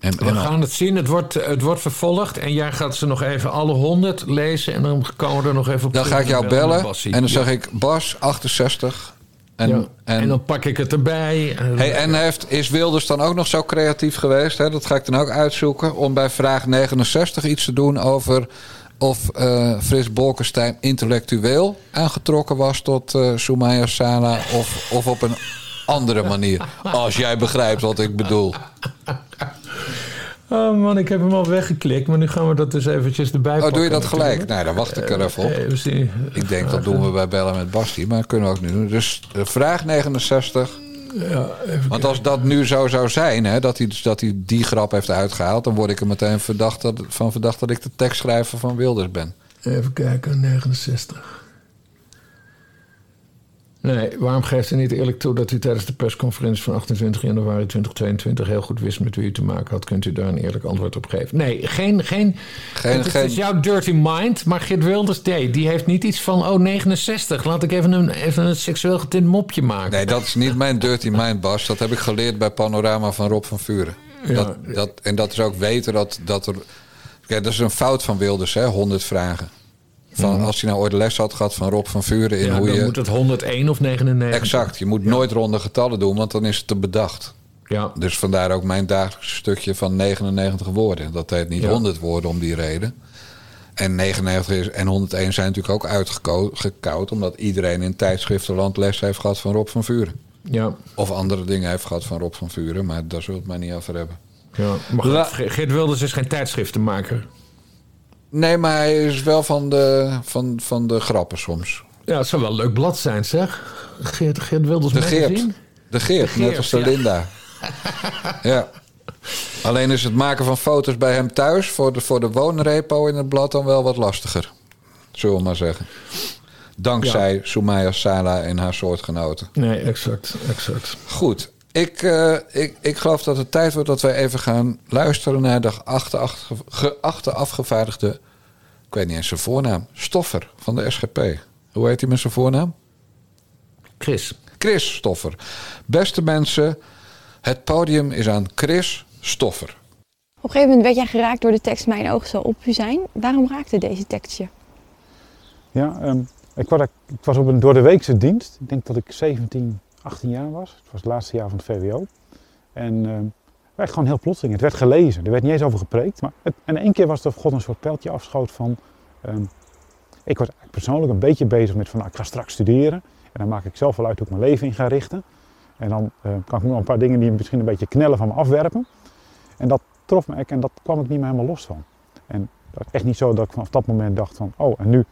En, we gaan het zien. Het wordt, het wordt vervolgd. En jij gaat ze nog even alle honderd lezen. En dan komen we er nog even op Dan ga ik jou bellen. En dan zeg ik Bas, 68. En, en, en, dan pak ik het erbij. Hey, en heeft, is Wilders dan ook nog zo creatief geweest? Hè? Dat ga ik dan ook uitzoeken. Om bij vraag 69 iets te doen over of uh, Frits Bolkestein intellectueel aangetrokken was tot uh, Soumaya Sala. Of, of op een andere manier. (laughs) Als jij begrijpt wat ik bedoel. Oh man, ik heb hem al weggeklikt, maar nu gaan we dat dus eventjes erbij pakken. Oh, doe je dat gelijk? Nou, dan wacht ik er even op. Eh, ik denk dat doen we bij Bellen met Basti, maar dat kunnen we ook nu doen. Dus eh, vraag 69. Ja, Want als dat nu zo zou zijn, hè, dat, hij, dat hij die grap heeft uitgehaald... dan word ik er meteen verdacht dat, van verdacht dat ik de tekstschrijver van Wilders ben. Even kijken, 69. Nee, waarom geeft u niet eerlijk toe dat u tijdens de persconferentie van 28 januari 2022 heel goed wist met wie u te maken had? Kunt u daar een eerlijk antwoord op geven? Nee, geen. geen, geen het, is, geen... jouw dirty mind, maar Geert Wilders, nee, die heeft niet iets van. Oh, 69, laat ik even een, even een seksueel getint mopje maken. Nee, dat is niet mijn dirty mind, Bas. Dat heb ik geleerd bij Panorama van Rob van Vuren. Ja. Dat, dat, en dat is ook weten dat, dat er. Kijk, dat is een fout van Wilders, hè? 100 vragen. Van, mhm. Als hij nou ooit les had gehad van Rob van Vuren in ja, hoe dan je... moet het 101 of 99. Exact. Je moet nooit ronde getallen doen, want dan is het te bedacht. Ja. Dus vandaar ook mijn dagelijkse stukje van 99 woorden. Dat heet niet 100 woorden om die reden. En 99 is, en 101 zijn natuurlijk ook uitgekoud... omdat iedereen in tijdschriftenland les heeft gehad van Rob van Vuren. Ja. Of andere dingen heeft gehad van Rob van Vuren. Maar daar zullen we het maar niet over hebben. Ja, maar Geert Wilders is geen tijdschriftenmaker. Nee, maar hij is wel van de, van, van de grappen soms. Ja, het zou wel een leuk blad zijn, zeg. Geert, Geert Wilders de Geert. De Geert, net als de Linda. (laughs) ja. Alleen is het maken van foto's bij hem thuis... voor de, voor de woonrepo in het blad dan wel wat lastiger. Zullen we maar zeggen. Dankzij ja. Soumaya Sala en haar soortgenoten. Nee, exact, exact. Goed. Ik, uh, ik, ik geloof dat het tijd wordt dat wij even gaan luisteren naar de geachte afgevaardigde, ik weet niet eens zijn voornaam, Stoffer van de SGP. Hoe heet hij met zijn voornaam? Chris. Chris Stoffer. Beste mensen, het podium is aan Chris Stoffer. Op een gegeven moment werd jij geraakt door de tekst Mijn ogen zal op u zijn. Waarom raakte deze tekst je? Ja, um, ik, was, ik was op een door de weekse dienst. Ik denk dat ik 17, 18 jaar was. Het was het laatste jaar van het VWO. En uh, werd gewoon heel plotseling. Het werd gelezen. Er werd niet eens over gepreekt. Maar het, en één keer was er God een soort pijltje afschoot van... Um, ik was persoonlijk een beetje bezig met van nou, ik ga straks studeren. En dan maak ik zelf wel uit hoe ik mijn leven in ga richten. En dan uh, kan ik nog een paar dingen die misschien een beetje knellen van me afwerpen. En dat trof me en dat kwam ik niet meer helemaal los van. En dat echt niet zo dat ik vanaf dat moment dacht van oh en nu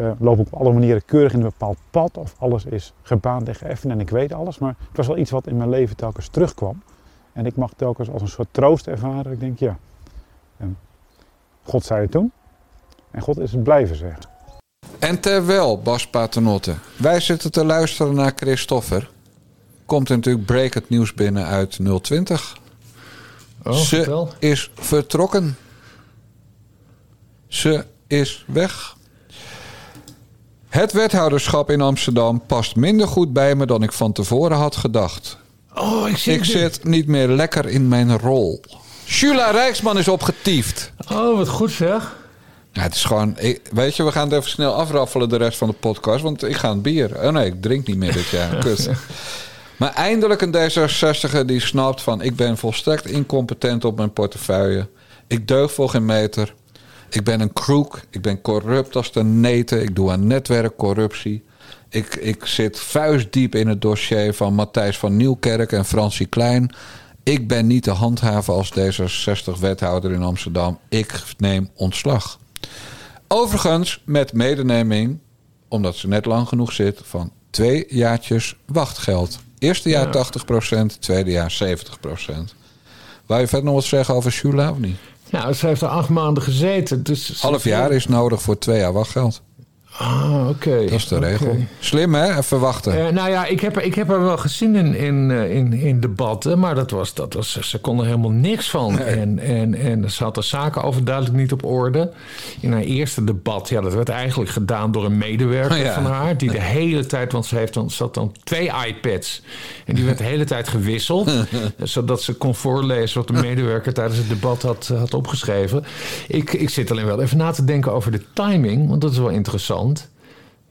uh, loop ik op alle manieren keurig in een bepaald pad of alles is gebaand en geëffend en ik weet alles. Maar het was wel iets wat in mijn leven telkens terugkwam. En ik mag telkens als een soort troost ervaren. Ik denk, ja, um, God zei het toen en God is het blijven zeggen. En terwijl, Bas Paternotte, wij zitten te luisteren naar Christoffer, komt er natuurlijk breakend nieuws binnen uit 020. Oh, Ze vertel. is vertrokken. Ze is weg. Het wethouderschap in Amsterdam past minder goed bij me dan ik van tevoren had gedacht. Oh, ik zie Ik zit niet meer lekker in mijn rol. Shula Rijksman is opgetiefd. Oh, wat goed zeg. Ja, het is gewoon... ik- weet je, we gaan het even snel afraffelen de rest van de podcast. Want ik ga een bier. Oh nee, ik drink niet meer dit jaar. (laughs) Kut. Maar eindelijk een D66er die snapt van... ik ben volstrekt incompetent op mijn portefeuille. Ik deug voor geen meter. Ik ben een kroek. Ik ben corrupt als de neten. Ik doe aan netwerkcorruptie. Ik, ik zit vuistdiep in het dossier van Matthijs van Nieuwkerk en Francie Klein. Ik ben niet te handhaven als D66-wethouder in Amsterdam. Ik neem ontslag. Overigens met medeneming, omdat ze net lang genoeg zit, van twee jaartjes wachtgeld. Eerste jaar 80%, tweede jaar 70%. Wou je verder nog wat zeggen over Shula of niet? Nou, ze heeft er acht maanden gezeten. Dus Half jaar is nodig voor twee jaar wachtgeld. Ah, oké. Dat is de regel. Slim hè? Even wachten. Eh, nou ja, ik heb, ik heb haar wel gezien in, in, eh, in, in debatten, maar dat was, dat was, ze kon er helemaal niks van. En, en, en ze had de zaken overduidelijk niet op orde. In haar eerste debat, ja, dat werd eigenlijk gedaan door een medewerker Oh ja. van haar, die de hele tijd, want ze heeft dan, ze had dan twee iPads, en die werd de hele tijd gewisseld, (laughs) zodat ze kon voorlezen wat de medewerker tijdens het debat had, had opgeschreven. Ik, ik zit alleen wel even na te denken over de timing, want dat is wel interessant.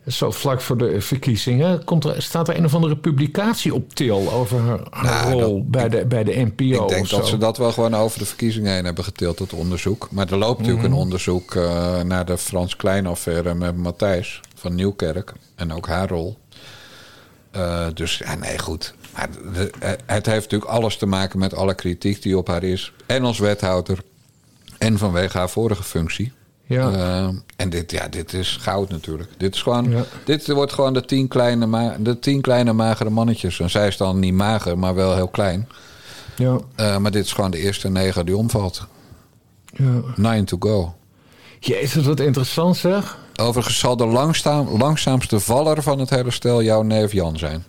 Zo vlak voor de verkiezingen komt er, staat er een of andere publicatie op til over haar, haar Nou, rol bij, de, bij de NPO. Ik denk dat zo. ze dat wel gewoon over de verkiezingen heen hebben getild, het onderzoek. Maar er loopt natuurlijk Mhm. een onderzoek eh, naar de Frans Klein-affaire met Matthijs van Nieuwkerk. En ook haar rol. Eh, dus ja, nee, goed. Maar de- eh, het heeft natuurlijk alles te maken met alle kritiek die op haar is. En als wethouder. En vanwege haar vorige functie. Ja. Eh, en dit, ja, dit is goud natuurlijk. Dit, is gewoon, Ja. dit wordt gewoon de tien, kleine ma- de tien kleine magere mannetjes. En zij is dan niet mager, maar wel heel klein. Ja, Eh, maar dit is gewoon de eerste negen die omvalt. ja. Nine to go. Jezus, wat interessant zeg. Overigens zal de langzaam, langzaamste valler van het hele stel jouw neef Jan zijn.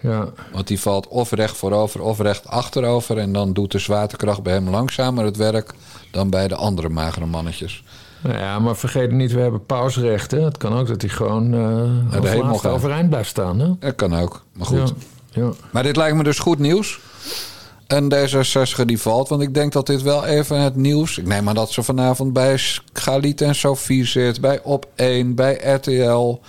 Ja. Want die valt of recht voorover of recht achterover. En dan doet de zwaartekracht bij hem langzamer het werk dan bij de andere magere mannetjes. Nou ja, maar vergeet niet, we hebben pauzerechten. Het kan ook dat hij gewoon eh hemel laatste gaat. overeind blijft staan. Hè? Dat kan ook, maar goed. Ja. ja. Maar dit lijkt me dus goed nieuws. En D66 die valt, want ik denk dat dit wel even het nieuws... Ik neem aan dat ze vanavond bij Galit en Sophie zit, bij Op1, bij RTL.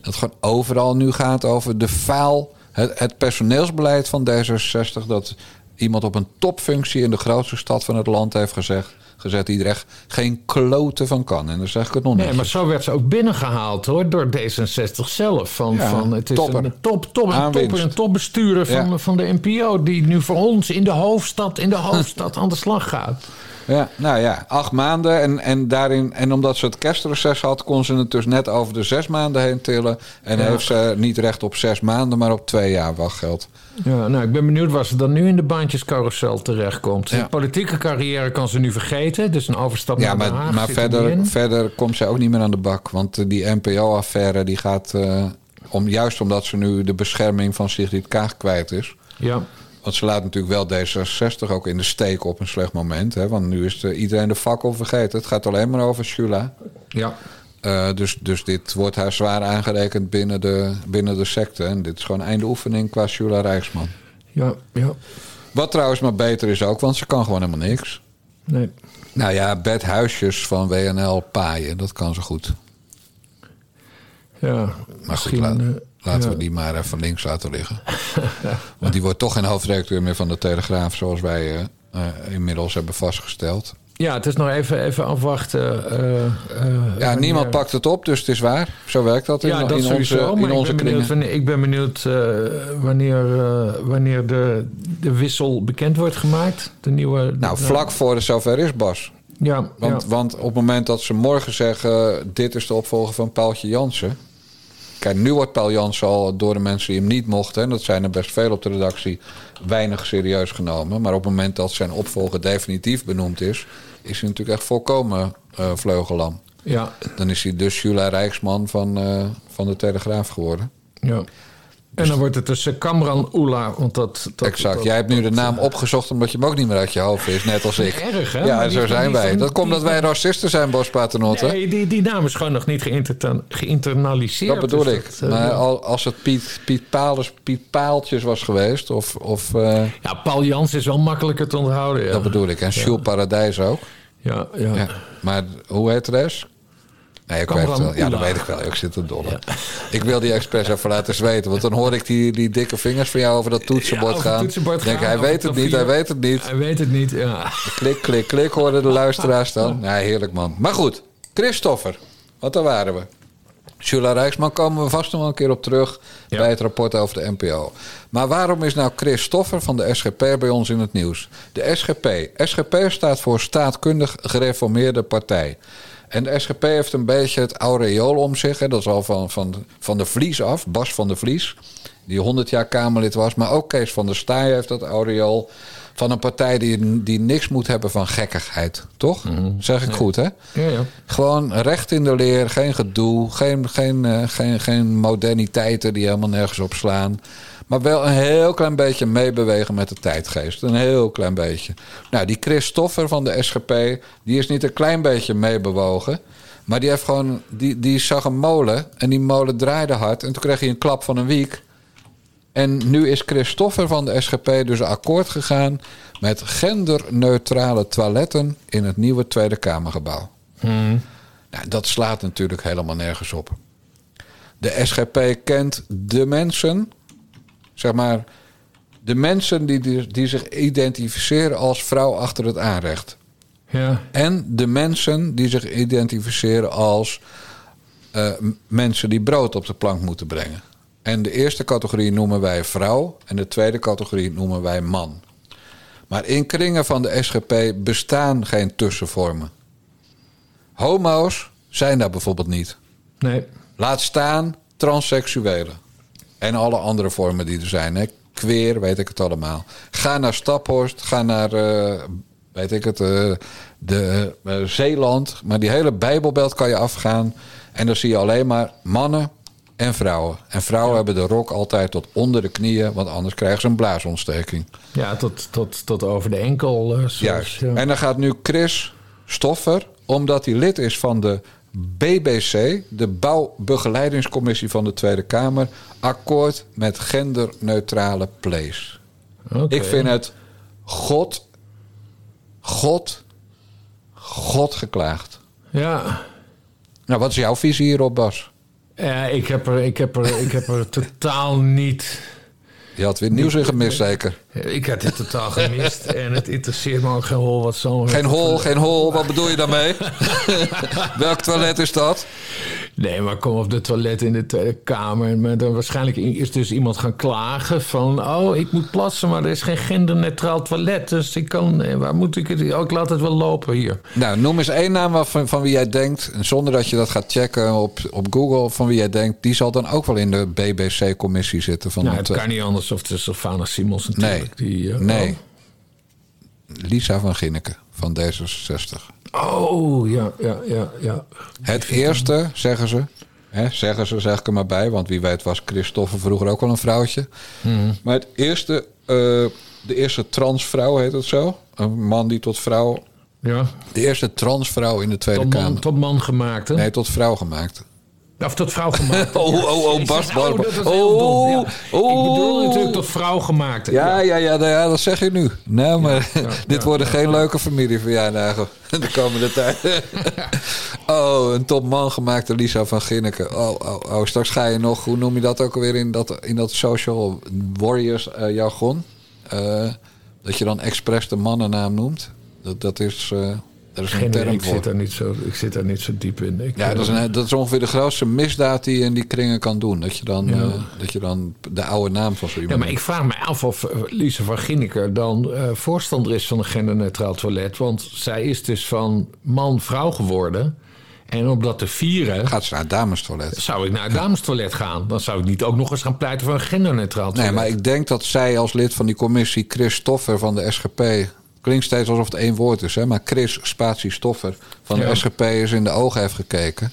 Dat gewoon overal nu gaat over de faal... Het, het personeelsbeleid van D66... dat iemand op een topfunctie in de grootste stad van het land heeft gezegd... gezet die er echt geen kloten van kan. En dan zeg ik het nog niet. Nee, maar zo werd ze ook binnengehaald hoor, door D66 zelf. Van, Ja, van, het is topper. een top, top, een topper, een topbestuurder van, Ja. van de NPO... die nu voor ons in de hoofdstad, in de hoofdstad (laughs) aan de slag gaat. Ja, nou ja, acht maanden. En, en, daarin, en omdat ze het kerstreces had, kon ze het dus net over de zes maanden heen tillen. En Ja. heeft ze niet recht op zes maanden, maar op twee jaar wachtgeld. Ja, nou, ik ben benieuwd waar ze dan nu in de baantjescarousel terechtkomt. Ja. De politieke carrière kan ze nu vergeten. Dus een overstap Ja, naar Den maar, er verder, verder komt ze ook niet meer aan de bak. Want eh, die NPO-affaire die gaat, eh, om, juist omdat ze nu de bescherming van Sigrid Kaag kwijt is. Ja, Want ze laat natuurlijk wel D66 ook in de steek op een slecht moment. Hè? Want nu is de, iedereen de fakkel vergeten. Het gaat alleen maar over Shula. ja. Eh, dus, dus dit wordt haar zwaar aangerekend binnen de, binnen de secte. En dit is gewoon einde oefening qua Shula Rijksman. ja, ja. Wat trouwens maar beter is ook, want ze kan gewoon helemaal niks. Nee. Nou ja, Bert Huisjes van WNL paaien, dat kan ze goed. Ja, Maar goed, misschien... laat- eh, laten ja. we die maar even links laten liggen. (laughs) want die wordt toch geen hoofdredacteur meer van de Telegraaf... zoals wij eh, eh, inmiddels hebben vastgesteld. Ja, het is nog even, even afwachten. eh, Ja, niemand pakt het op, dus het is waar. Zo werkt dat in, Ja, dat in sowieso. onze, in onze ik ben benieuwd, wanneer, ik ben benieuwd wanneer, wanneer de, de wissel bekend wordt gemaakt. De nieuwe... Nou, vlak voor het zover is Bas. Ja, Want, ja. want op het moment dat ze morgen zeggen... dit is de opvolger van Paaltje Jansen... Kijk, nu wordt Paul Jansen al door de mensen die hem niet mochten... en dat zijn er best veel op de redactie... weinig serieus genomen. Maar op het moment dat zijn opvolger definitief benoemd is... is hij natuurlijk echt volkomen eh, vleugellam. ja, Dan is hij dus Jula Rijksman van, eh, van de Telegraaf geworden. ja. En dan wordt het tussen Kamran Oela, want dat... dat exact. dat- Jij hebt nu de naam opgezocht omdat je hem ook niet meer uit je hoofd is, net als ik. Erg, hè? Ja, zo zijn wij. Dat komt dat wij racisten zijn, Bos Paternotte. Nee, die, die naam is gewoon nog niet geïnter- geïnternaliseerd. Dat bedoel Dus ik. dat, eh, Maar al, als het Piet, Piet, Paalers, Piet Paaltjes was geweest, of, of eh, Ja, Paul Jans is wel makkelijker te onthouden. Ja. dat bedoel ik. En Jules Paradijs ook. Ja, ja. Ja. Maar hoe heet de rest? Nee, ik weet het wel. Ja, dat weet ik wel. Ik zit te dollen. (laughs) Ik wil die expres even laten zweten. Want dan hoor ik die, die dikke vingers van jou over dat toetsenbord Ja, over gaan. toetsenbord denk, gaan, hij weet het niet, hij weet het niet. Hij weet het niet, ja. Klik, klik, klik, hoorden de luisteraars dan. (laughs) Nee, heerlijk man. Maar goed, Christoffer. Want daar waren we. Jula Rijksman komen we vast nog wel een keer op terug Ja. bij het rapport over de NPO. Maar waarom is nou Christoffer van de SGP bij ons in het nieuws? De SGP. SGP staat voor Staatkundig Gereformeerde Partij. En de SGP heeft een beetje het aureool om zich. Hè. Dat is al van, van, van de Vlies af, Bas van de Vlies. Die 100 jaar Kamerlid was. Maar ook Kees van der Staaij heeft dat aureool. Van een partij die, die niks moet hebben van gekkigheid. Toch? Zeg ik goed, hè? ja, ja. Gewoon recht in de leer, geen gedoe, geen, geen, eh, geen, geen moderniteiten die helemaal nergens op slaan. Maar wel een heel klein beetje meebewegen met de tijdgeest. Een heel klein beetje. Nou, die Christoffer van de SGP, die is niet een klein beetje meebewogen. Maar die, heeft gewoon, die, die zag een molen en die molen draaide hard. En toen kreeg hij een klap van een wiek. En nu is Christoffer van de SGP dus akkoord gegaan met genderneutrale toiletten in het nieuwe Tweede Kamergebouw. Nou, dat slaat natuurlijk helemaal nergens op. De SGP kent de mensen, zeg maar, de mensen die, die, zich identificeren als vrouw achter het aanrecht. ja. En de mensen die zich identificeren als eh, mensen die brood op de plank moeten brengen. En de eerste categorie noemen wij vrouw en de tweede categorie noemen wij man. Maar in kringen van de SGP bestaan geen tussenvormen. Homo's zijn daar bijvoorbeeld niet. Nee. Laat staan transseksuelen. En alle andere vormen die er zijn. Hè. Queer, weet ik het allemaal. Ga naar Staphorst, ga naar, eh, weet ik het, eh, de, eh, Zeeland. Maar die hele Bijbelbelt kan je afgaan. En dan zie je alleen maar mannen en vrouwen. En vrouwen hebben de rok altijd tot onder de knieën, want anders krijgen ze een blaasontsteking. Ja, tot, tot, tot over de enkel. zoals, Juist. ja. En dan gaat nu Chris Stoffer, omdat hij lid is van de BBC, de Bouwbegeleidingscommissie van de Tweede Kamer, akkoord met genderneutrale plays. Oké. Ik vind het God, God, God geklaagd. Ja. Nou, wat is jouw visie hierop, Bas? Ja, ik heb er, ik heb er, ik heb er (laughs) totaal niet. Je had weer nieuws in gemist, zeker. Ik had dit totaal gemist en het interesseert me ook geen hol wat zo'n. Geen hol, geen hol. Wat bedoel je daarmee? (laughs) Welk toilet is dat? Nee, maar kom op de toilet in de Tweede Kamer. Maar dan waarschijnlijk is dus iemand gaan klagen van... oh, ik moet plassen, maar er is geen genderneutraal toilet. Dus ik kan... eh, Waar moet ik het... Oh, ik laat het wel lopen hier. Nou, noem eens één naam waarvan- van wie jij denkt, en zonder dat je dat gaat checken op, op Google, van wie jij denkt, die zal dan ook wel in de BBC-commissie zitten. Van Nou, het, het eh, kan niet anders of het is Sylvana Simons nee, Die, eh, nee. Lisa van Ginneken van D66. Oh, ja, ja, ja, ja. Het eerste, zeggen ze, hè, zeggen ze, zeg ik er maar bij, want wie weet was Christophe vroeger ook wel een vrouwtje. Mhm. Maar het eerste, eh, de eerste transvrouw heet het zo, een man die tot vrouw, Ja, de eerste transvrouw in de Tweede tot man, Kamer. tot man gemaakt, hè? Nee, tot vrouw gemaakt. Of tot vrouw gemaakt. (laughs) Oh, oh, oh, Bas, oh. Ja. Oh, Ik bedoel oh. natuurlijk tot vrouw gemaakt. Ja, ja, ja, nou ja, dat zeg je nu. Nou, maar (laughs) dit worden geen leuke familieverjaardagen (laughs) de komende tijd. oh, een topman gemaakte Lisa van Ginneken. Oh, oh, oh, straks ga je nog, hoe noem je dat ook alweer in dat, in dat social warriors eh, jargon? Eh, dat je dan expres de mannennaam noemt. Dat, dat is, eh daar is een Geen, term ik, voor. zit daar niet zo, ik zit daar niet zo diep in. Ik, Ja, dat is, eh, een, dat is ongeveer de grootste misdaad die je in die kringen kan doen. Dat je dan, Ja. eh, dat je dan de oude naam van zo Ja, iemand maar ik vraag me af of eh, Lise van Ginneker dan voorstander is van een genderneutraal toilet. Want zij is dus van man-vrouw geworden. En om dat te vieren, gaat ze naar het damestoilet. zou ik naar het damestoilet gaan. Dan zou ik niet ook nog eens gaan pleiten voor een genderneutraal Nee, toilet. maar ik denk dat zij als lid van die commissie Chris Stoffer van de SGP... Klinkt steeds alsof het één woord is, hè? maar Chris Spatie Stoffer van de Ja. SGP is in de ogen heeft gekeken.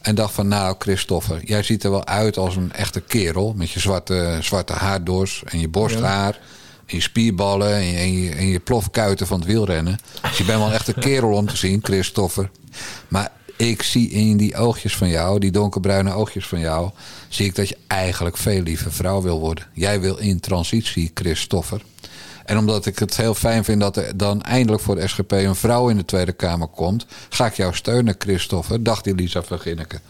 En dacht van, nou Christopher, jij ziet er wel uit als een echte kerel. Met je zwarte, zwarte haardors en je borsthaar. En je spierballen en je, en, je, en je plofkuiten van het wielrennen. Dus je bent wel echt een kerel om te zien, Christopher. Maar ik zie in die oogjes van jou, die donkerbruine oogjes van jou... zie ik dat je eigenlijk veel liever vrouw wil worden. Jij wil in transitie, Christopher. En omdat ik het heel fijn vind dat er dan eindelijk voor de SGP een vrouw in de Tweede Kamer komt, ga ik jou steunen, Christopher, dacht Elisa van Ginneken.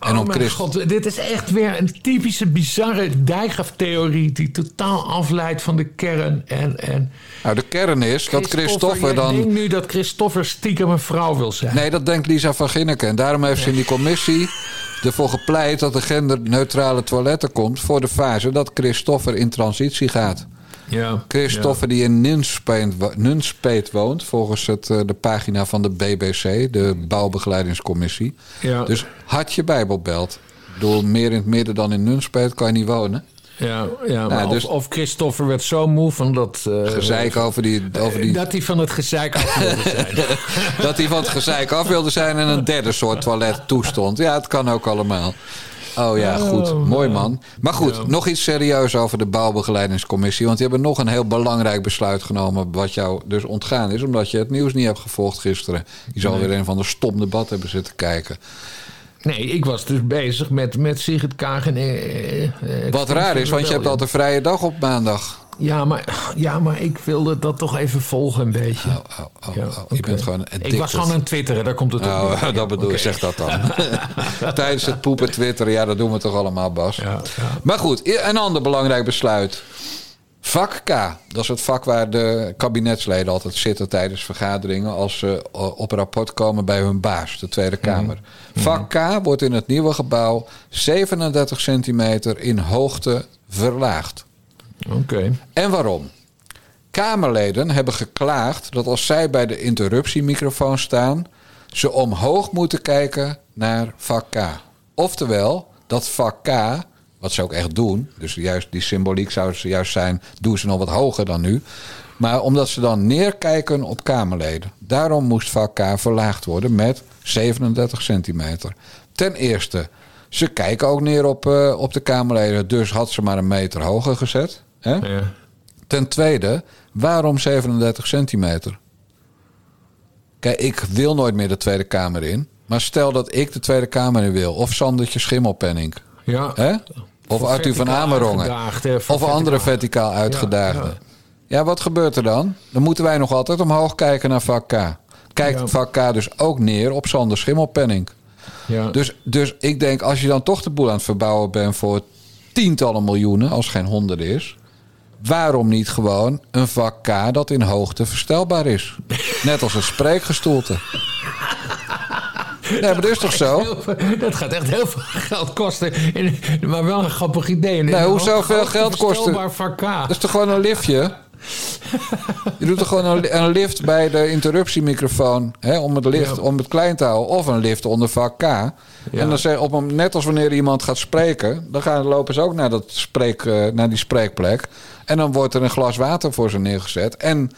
En oh mijn god, dit is echt weer een typische bizarre dijkgraftheorie die totaal afleidt van de kern. En, en nou, de kern is dat Christopher dan... Ik denk nu dat Christopher stiekem een vrouw wil zijn. Nee, dat denkt Lisa van Ginneken. En daarom heeft ze in die commissie ervoor gepleit dat er genderneutrale toiletten komt voor de fase dat Christopher in transitie gaat. Ja, Christopher die in Nunspeet, woont, volgens het, eh, de pagina van de BBC, de Bouwbegeleidingscommissie. Ja. Dus had je Bijbelbelt. Door meer in het midden dan in Nunspeet kan je niet wonen. Ja, ja nou, dus, of, of, Christopher werd zo moe van dat... Uh, gezeik over die, over die... Dat hij van het gezeik af wilde (laughs) zijn. dat hij van het gezeik af wilde zijn en een derde soort toilet toestond. Ja, het kan ook allemaal. Oh ja, goed. Oh, Mooi man. Maar goed, nog iets serieus over de bouwbegeleidingscommissie. Want die hebben nog een heel belangrijk besluit genomen. Wat jou dus ontgaan is. Omdat je het nieuws niet hebt gevolgd gisteren. Je zal weer een van de stom debat hebben zitten kijken. Nee, ik was dus bezig met, met Sigrid Kaag en... Eh, eh, Wat raar is, want je hebt altijd een vrije dag op maandag. Ja, maar, ja, maar ik wilde dat toch even volgen een beetje. Oh, oh, oh, ja, oh. Je bent gewoon Ik was gewoon aan twitteren, daar komt het op. Oh, (laughs) dat bedoel ik, zeg dat dan. (laughs) Tijdens het poepen twitteren, ja, dat doen we toch allemaal, Bas. Ja, maar goed, een ander belangrijk besluit. Vak K, dat is het vak waar de kabinetsleden altijd zitten tijdens vergaderingen als ze op rapport komen bij hun baas, de Tweede mhm. Kamer. Vak K wordt in het nieuwe gebouw 37 centimeter in hoogte verlaagd. Oké. En waarom? Kamerleden hebben geklaagd dat als zij bij de interruptiemicrofoon staan, ze omhoog moeten kijken naar vak K. Oftewel, dat vak K, wat ze ook echt doen, dus juist die symboliek zou ze juist zijn, doen ze nog wat hoger dan nu. Maar omdat ze dan neerkijken op Kamerleden. Daarom moest vak K verlaagd worden met 37 centimeter. Ten eerste, ze kijken ook neer op, uh, op de Kamerleden, dus had ze maar een meter hoger gezet. Ja. Ten tweede, waarom 37 centimeter? Kijk, ik wil nooit meer de Tweede Kamer in. Maar stel dat ik de Tweede Kamer in wil. Of Sandertje Schimmelpenning. Ja. Hè? Of Arthur van Amerongen. Of andere verticaal uitgedaagde. Ja, ja, wat gebeurt er dan? Dan moeten wij nog altijd omhoog kijken naar vak K. Kijkt ja. vak K dus ook neer op Sander Schimmelpenning. Ja. Dus, dus ik denk, als je dan toch de boel aan het verbouwen bent voor tientallen miljoenen, als geen honderden is. Waarom niet gewoon een vak K dat in hoogte verstelbaar is? Net als een spreekgestoelte. Nee, maar dat is toch zo? Dat gaat echt heel veel geld kosten. Maar wel een grappig idee. Nee, hoezo veel geld kosten? Vak K. Dat is toch gewoon een liftje? Je doet er gewoon een, lift bij de interruptiemicrofoon hè, om, het lift, om het klein te houden. Of een lift onder vak K. En dan zeg, op een, net als wanneer iemand gaat spreken, dan gaan, lopen ze ook naar, dat spreek, uh, naar die spreekplek. En dan wordt er een glas water voor ze neergezet. En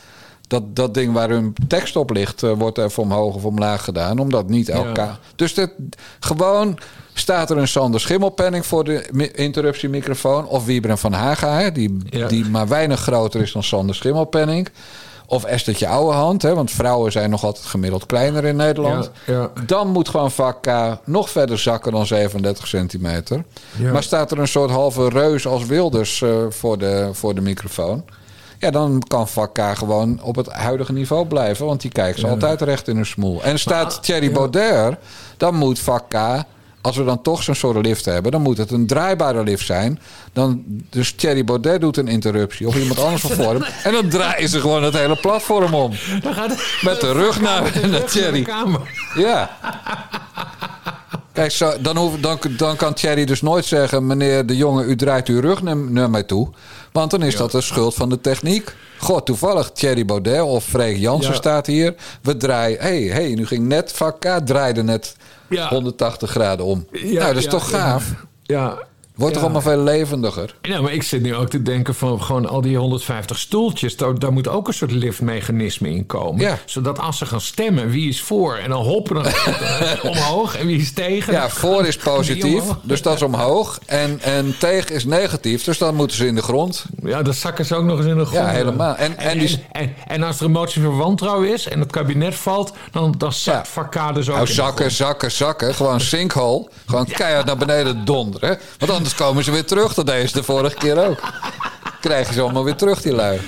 dat, dat ding waar hun tekst op ligt, uh, wordt even omhoog of omlaag gedaan. Omdat niet elkaar. Dus dit, gewoon staat er een Sander Schimmelpenning voor de interruptiemicrofoon. Of Wiebren van Haga, die, die maar weinig groter is dan Sander Schimmelpenning. Of Esthertje Ouwehand, hè, want vrouwen zijn nog altijd gemiddeld kleiner in Nederland. Ja, Dan moet gewoon vak K nog verder zakken dan 37 centimeter. Maar staat er een soort halve reus als Wilders uh, voor, de, voor de microfoon. Ja, dan kan vak K gewoon op het huidige niveau blijven. Want die kijkt ze altijd recht in hun smoel. En staat Thierry Baudet, dan moet vak K als we dan toch zo'n soort lift hebben, dan moet het een draaibare lift zijn. Dan, dus Thierry Baudet doet een interruptie of iemand anders van vorm. En dan draaien ze gewoon het hele platform om. Dan gaat Met de rug naar, naar Thierry. Ja. Kijk, zo, dan, hoef, dan, dan kan Thierry dus nooit zeggen... meneer de jongen, u draait uw rug naar, naar mij toe. Want dan is dat de schuld van de techniek. God, toevallig Thierry Baudet of Freek Jansen staat hier. We draaien... Hé, hey, hey, nu ging net vak K, draaide net 180 graden om. nou, dat is toch gaaf? Ja, Wordt toch Ja. allemaal veel levendiger? Ja, maar ik zit nu ook te denken van gewoon al die 150 stoeltjes. Daar, daar moet ook een soort liftmechanisme in komen. Ja. Zodat als ze gaan stemmen, wie is voor? En dan hoppen dan (laughs) omhoog en wie is tegen? Ja, voor is (laughs) positief, dus dat is omhoog. En, en tegen is negatief, dus dan moeten ze in de grond. Ja, dan zakken ze ook nog eens in de grond. Ja, helemaal. En, en, En, die, en, en, en als er een motie van wantrouwen is en het kabinet valt, dan, dan zakt Ja. Ook nou, in de zakken, zakken, zakken. Gewoon sinkhole. Gewoon (laughs) keihard naar beneden donderen. Want anders komen ze weer terug. Dat deden ze de vorige keer ook. Krijg je ze allemaal weer terug, die lui.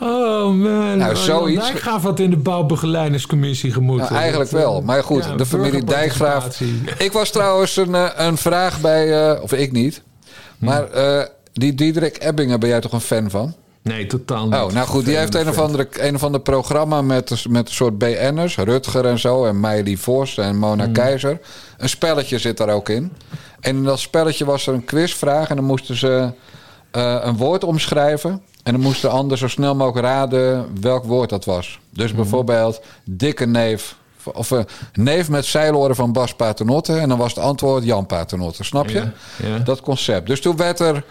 Oh man. Nou, Oh, zoiets- Dijkgraaf had in de bouwbegeleidingscommissie gemoeten. Nou, eigenlijk Dat, wel. Maar goed, ja, de familie Dijkgraaf. Ik was trouwens een, eh, een vraag bij... eh, of ik niet. Maar eh, die Diederik Ebbingen, ben jij toch een fan van? Nee, totaal niet. Oh, nou goed, die heeft een of, andere, een of ander programma met, met een soort BN'ers. Rutger en zo, en Meili Vos en Mona Keizer. Een spelletje zit daar ook in. En in dat spelletje was er een quizvraag. En dan moesten ze eh, een woord omschrijven. En dan moest de ander zo snel mogelijk raden welk woord dat was. Dus bijvoorbeeld dikke neef. Of een neef met zeiloren van Bas Paternotte. En dan was het antwoord Jan Paternotte. Snap je? Ja, ja. Dat concept. Dus toen werd er...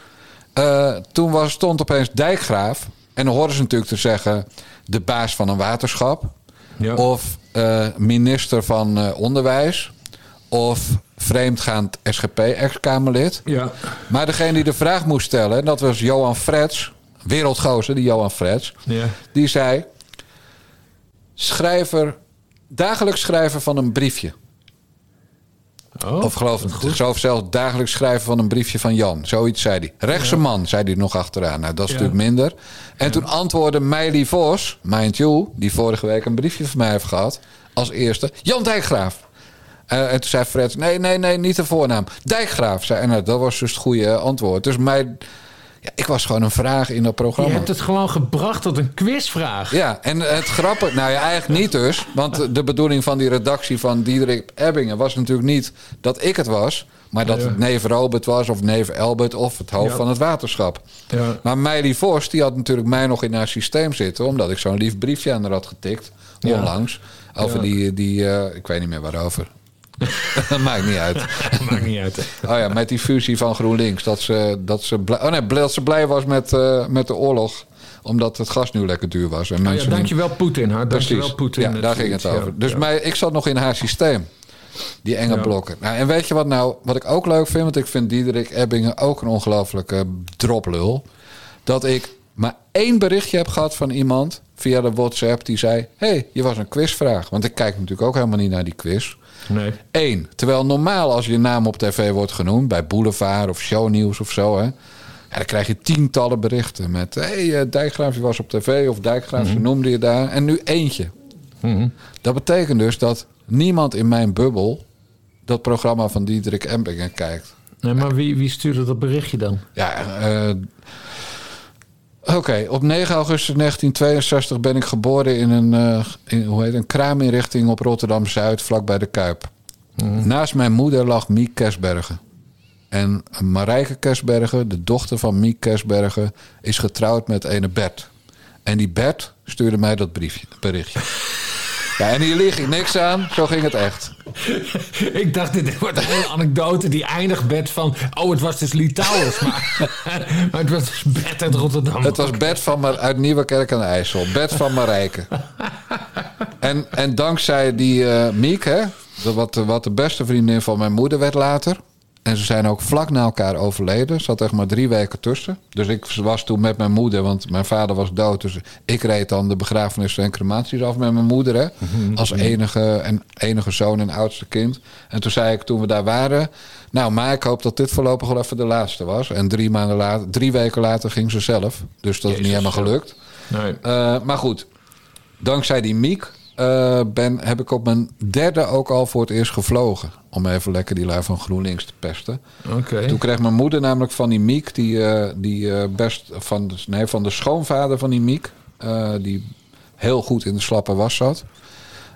eh, toen was, stond opeens Dijkgraaf. En dan hoorden ze natuurlijk te zeggen... de baas van een waterschap. Ja. Of eh, minister van eh, Onderwijs. Of vreemdgaand SGP-ex-Kamerlid. Ja. Maar degene die de vraag moest stellen... dat was Johan Frets. Wereldgozer, die Johan Frets. Ja. Die zei... Schrijver... Dagelijks schrijven van een briefje. Oh, Of geloof ik, geloof zelfs dagelijks schrijven van een briefje van Jan. Zoiets zei hij. Rechtse man, zei hij nog achteraan. Nou, dat is Ja. natuurlijk minder. En toen antwoordde Meili Vos, mind you... die vorige week een briefje van mij heeft gehad... als eerste, Jan Dijkgraaf. Eh, en toen zei Fred, nee, nee, nee, niet de voornaam. Dijkgraaf, zei en nou, dat was dus het goede antwoord. Dus mij, ja, ik was gewoon een vraag in dat Je programma. hebt het gewoon gebracht tot een quizvraag. Ja, en het grappige... (laughs) Nou ja, eigenlijk niet dus. Want de bedoeling van die redactie van Diederik Ebbingen... was natuurlijk niet dat ik het was... maar dat Ja. het neef Robert was of neef Elbert... of het hoofd Ja. van het waterschap. Ja. Maar Meili Vos, die had natuurlijk mij nog in haar systeem zitten... omdat ik zo'n lief briefje aan haar had getikt. Onlangs. Over die... die eh, ik weet niet meer waarover. Dat (laughs) maakt niet uit. (laughs) Maakt niet uit. Oh ja, met die fusie van GroenLinks. Dat ze, dat ze, blij, oh nee, dat ze blij was met, eh, met de oorlog. Omdat het gas nu lekker duur was. En Oh, ja, mensen niet- dankjewel Poetin. Hè? Dankjewel. Poetin. Ja, daar ging het over. Ja, Dus ja. mij, ik zat nog in haar systeem. Die enge Ja. blokken. Nou, en weet je wat nou, wat ik ook leuk vind? Want ik vind Diederik Ebbingen ook een ongelofelijke droplul. Dat ik maar één berichtje heb gehad van iemand via de WhatsApp die zei: hey, je was een quizvraag. Want ik kijk natuurlijk ook helemaal niet naar die quiz. Nee. Eén. Terwijl normaal als je naam op tv wordt genoemd, bij Boulevard of Shownieuws of zo, hè, ja, dan krijg je tientallen berichten met: hé, hey, eh, Dijkgraaf, je was op tv, of Dijkgraaf, ze noemde je daar. En nu eentje. Mhm. Dat betekent dus dat niemand in mijn bubbel dat programma van Diederik Embingen kijkt. nee, maar wie, wie stuurde dat berichtje dan? Ja, eh, Oké, op 9 augustus 1962 ben ik geboren in een, in, hoe heet, een kraaminrichting op Rotterdam-Zuid, vlakbij de Kuip. Naast mijn moeder lag Miek Kersbergen. En Marijke Kersbergen, de dochter van Miek Kersbergen, is getrouwd met ene Bert. En die Bert stuurde mij dat briefje, berichtje. (laughs) Ja, en hier lig ik niks aan, zo ging het echt. Ik dacht, dit wordt een hele anekdote die eindigt met van... Oh, het was dus Litouwers, maar, (laughs) maar het was dus Bert uit Rotterdam. Het was Bert van uit Nieuwekerk aan de IJssel. Bert van Marijke. En, en dankzij die eh, Miek, hè, wat, wat de beste vriendin van mijn moeder werd later. En ze zijn ook vlak na elkaar overleden. Er zat echt maar drie weken tussen. Dus ik was toen met mijn moeder, want mijn vader was dood. Dus ik reed dan de begrafenissen en crematies af met mijn moeder. Hè, als enige, en enige zoon en oudste kind. En toen zei ik toen we daar waren... Nou, maar ik hoop dat dit voorlopig wel even de laatste was. En drie, maanden later, drie weken later ging ze zelf. Dus dat is niet helemaal gelukt. Nee. Eh, maar goed, dankzij die Miek eh, ben, heb ik op mijn derde ook al voor het eerst gevlogen. Om even lekker die lui van GroenLinks te pesten. Oké. Toen kreeg mijn moeder namelijk van die Miek, die, eh, die eh, best van de, nee, van de schoonvader van die Miek, die heel goed in de slappe was zat,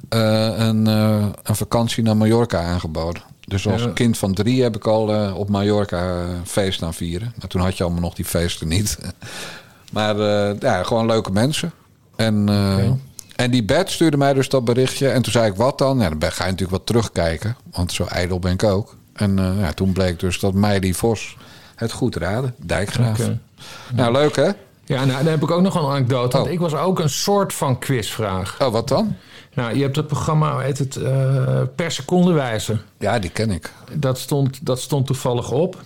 een, een vakantie naar Mallorca aangeboden. Dus als Ja. kind van drie heb ik al op Mallorca feest aan vieren. Maar toen had je allemaal nog die feesten niet. (laughs) maar ja, gewoon leuke mensen. En, eh, en die Bert stuurde mij dus dat berichtje. En toen zei ik, wat dan? Ja, dan ga je natuurlijk wat terugkijken. Want zo ijdel ben ik ook. En eh, ja, toen bleek dus dat Meili Vos het goed raden. Dijkgraaf. Nou, leuk hè? Ja, nou, dan heb ik ook nog een anekdote. Want Oh. ik was ook een soort van quizvraag. Oh, wat dan? Nou, je hebt het programma, heet het, eh, per seconde wijzen. Ja, die ken ik. Dat stond, dat stond toevallig op.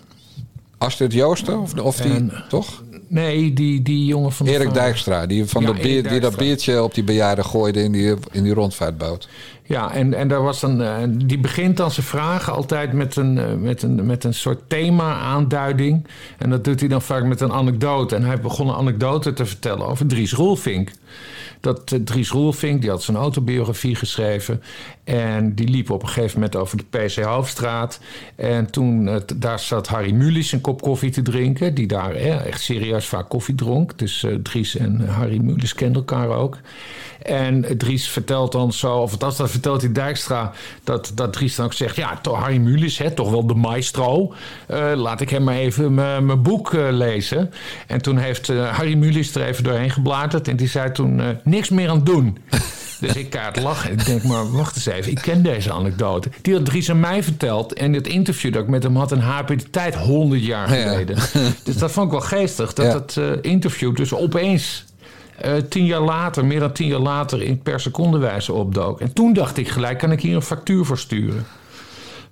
Astrid Joosten? Of, of die, En- toch? Nee, die, die jongen van... Erik. Dijkstra, die, van Ja, dat die dat biertje op die bejaarden gooide in die, in die rondvaartboot. Ja, en, en daar was dan, eh, die begint dan zijn vragen altijd met een, eh, met, een, met een soort thema-aanduiding. En dat doet hij dan vaak met een anekdote. En hij begon een anekdote te vertellen over Dries Roelvink. Dat eh, Dries Roelvink, die had zijn autobiografie geschreven. En die liep op een gegeven moment over de PC Hoofdstraat. En toen, eh, daar zat Harry Mulisch een kop koffie te drinken. Die daar echt serieus vaak koffie dronk. Dus eh, Dries en Harry Mulisch kenden elkaar ook. En eh, Dries vertelt dan zo, of althans dat vertelt hij Dijkstra... dat, dat Dries dan ook zegt, ja, Harry Mulisch, hè, toch wel de maestro. Laat ik hem maar even mijn boek lezen. En toen heeft Harry Mulisch er even doorheen gebladerd... en die zei toen, niks meer aan doen. (laughs) Dus ik kaart lachen. Ik denk, maar wacht eens even, ik ken deze anekdote. Die had Dries aan mij verteld. En het interview dat ik met hem had in HP de Tijd 100 jaar Ja. geleden. (laughs) Dus dat vond ik wel geestig. Dat het eh, interview dus opeens eh, tien jaar later, meer dan tien jaar later, in per seconde wijze opdook. En toen dacht ik gelijk, kan ik hier een factuur voor sturen?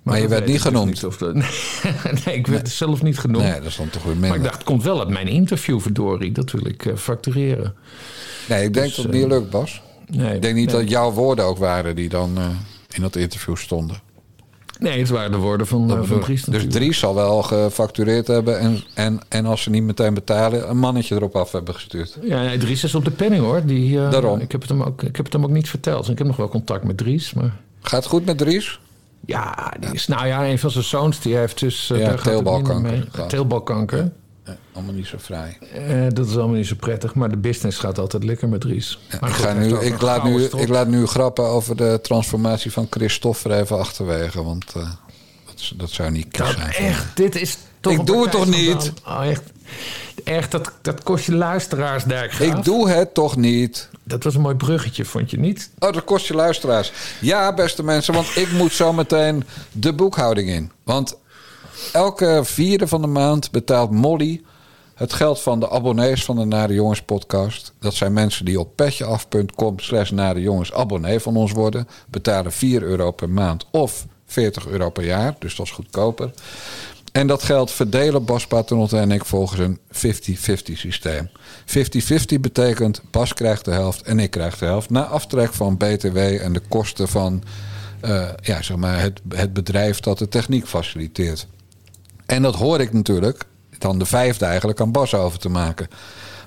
Maar je werd niet dus genoemd. of dat- (laughs) nee, ik werd zelf niet genoemd. Nee, dat is dan toch weer maar ik dacht, het komt wel uit mijn interview, verdorie. Dat wil ik eh, factureren. Nee, ik denk Dus, dat het niet lukt, Bas. Nee, Ik denk niet nee. dat jouw woorden ook waren die dan eh, in dat interview stonden. Nee, het waren de woorden van, eh, van. Dries dus. Dries zal wel gefactureerd hebben. En, en, en als ze niet meteen betalen, een mannetje erop af hebben gestuurd. Ja, nee, Dries is op de penning hoor. Die, eh, Daarom. Ik heb, het hem ook, ik heb het hem ook niet verteld. Ik heb nog wel contact met Dries, maar... Gaat het goed met Dries? Ja, die is, nou ja, een van zijn zoons die heeft dus... eh, Ja, teelbalkanker. Teelbalkanker. Eh, allemaal niet zo vrij. Eh, dat is allemaal niet zo prettig, maar de business gaat altijd lekker met. Maar ik, goed, ga nu, ik, laat nu, strop. ik laat nu grappen over de transformatie van Christophe er even achterwege. Want eh, dat, dat zou niet Nou, zijn. echt, dit is toch Ik doe het toch niet? Oh, echt, echt dat, dat kost je luisteraars, Dijkgraaf. Ik doe het toch niet. Dat was een mooi bruggetje, vond je niet? Oh, dat kost je luisteraars. Ja, beste mensen, want ik moet zo meteen de boekhouding in. Want elke vierde van de maand betaalt Molly het geld van de abonnees van de Nare Jongens podcast. Dat zijn mensen die op petjeaf.com slash Nare Jongens abonnee van ons worden. Betalen 4 euro per maand of 40 euro per jaar. Dus dat is goedkoper. En dat geld verdelen Bas Paternotte en ik volgens een 50-50 systeem. 50-50 betekent Bas krijgt de helft en ik krijg de helft. Na aftrek van BTW en de kosten van eh, ja, zeg maar het, het bedrijf dat de techniek faciliteert. En dat hoor ik natuurlijk, dan de vijfde eigenlijk, aan Bas over te maken.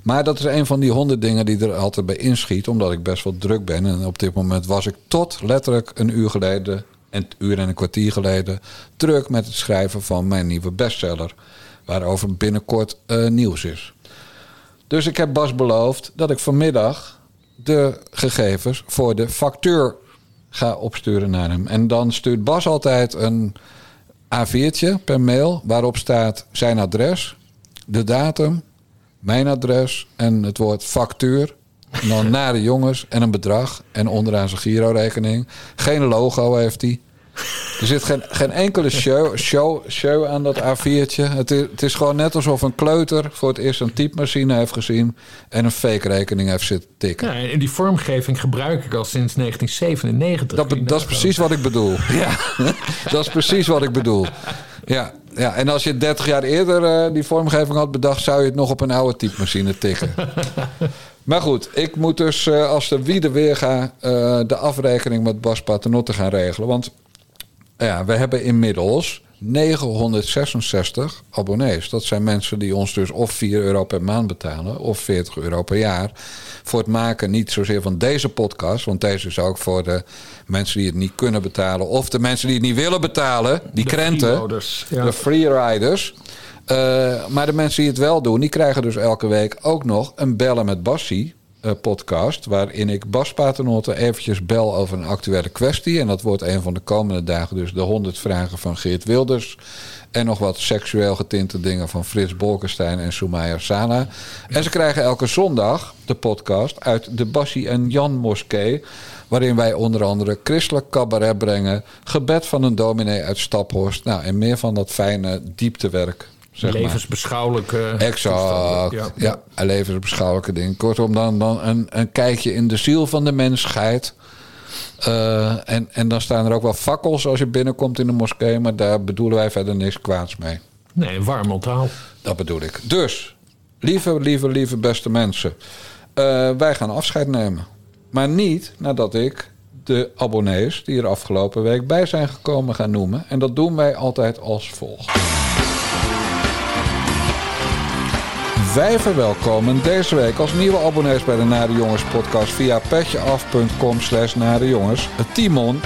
Maar dat is een van die honderd dingen die er altijd bij inschiet, omdat ik best wel druk ben. En op dit moment was ik tot letterlijk een uur geleden, een uur en een kwartier geleden, druk met het schrijven van mijn nieuwe bestseller. Waarover binnenkort eh, nieuws is. Dus ik heb Bas beloofd dat ik vanmiddag de gegevens voor de factuur ga opsturen naar hem. En dan stuurt Bas altijd een A4'tje per mail waarop staat zijn adres, de datum, mijn adres en het woord factuur. En dan naar de jongens en een bedrag en onderaan zijn Giro-rekening. Geen logo heeft hij. Er zit geen, geen enkele show, show, show aan dat A4'tje. Het is, het is gewoon net alsof een kleuter voor het eerst een typemachine heeft gezien... en een fake-rekening heeft zitten tikken. Ja, en die vormgeving gebruik ik al sinds 1997. Dat, be- dat is precies wat ik bedoel. (laughs) Ja, (laughs) dat is precies wat ik bedoel. Ja, ja. en als je 30 jaar eerder eh, die vormgeving had bedacht, zou je het nog op een oude typemachine tikken. (laughs) Maar goed, ik moet dus eh, als de wie er weer ga, eh, de afrekening met Bas Paternotte gaan regelen. Want ja, we hebben inmiddels 966 abonnees. Dat zijn mensen die ons dus of 4 euro per maand betalen of 40 euro per jaar. Voor het maken niet zozeer van deze podcast, want deze is ook voor de mensen die het niet kunnen betalen. Of de mensen die het niet willen betalen, die De krenten. freeloaders, ja. De freeriders. Eh, maar de mensen die het wel doen, die krijgen dus elke week ook nog een Bellen met Bassie eh, podcast. Waarin ik Bas Paternotte eventjes bel over een actuele kwestie. En dat wordt een van de komende dagen dus de 100 vragen van Geert Wilders. En nog wat seksueel getinte dingen van Frits Bolkestein en Soumaya Sana. En ze krijgen elke zondag de podcast uit de Bassie en Jan Moskee. Waarin wij onder andere christelijk cabaret brengen. Gebed van een dominee uit Staphorst. Nou, en meer van dat fijne dieptewerk. Zeg. Levensbeschouwelijke. Exact. Ja, Ja. een levensbeschouwelijke ding. Kortom, dan, dan een, een kijkje in de ziel van de mensheid. Eh, en, en dan staan er ook wel fakkels als je binnenkomt in de moskee. Maar daar bedoelen wij verder niks kwaads mee. Nee, warm onthaal. Dat bedoel ik. Dus, lieve, lieve, lieve beste mensen. eh, wij gaan afscheid nemen. Maar niet nadat ik de abonnees die er afgelopen week bij zijn gekomen ga noemen. En dat doen wij altijd als volgt. Wij verwelkomen deze week als nieuwe abonnees bij de Nare Jongens podcast via petjeaf.com slash Jongens. Timon,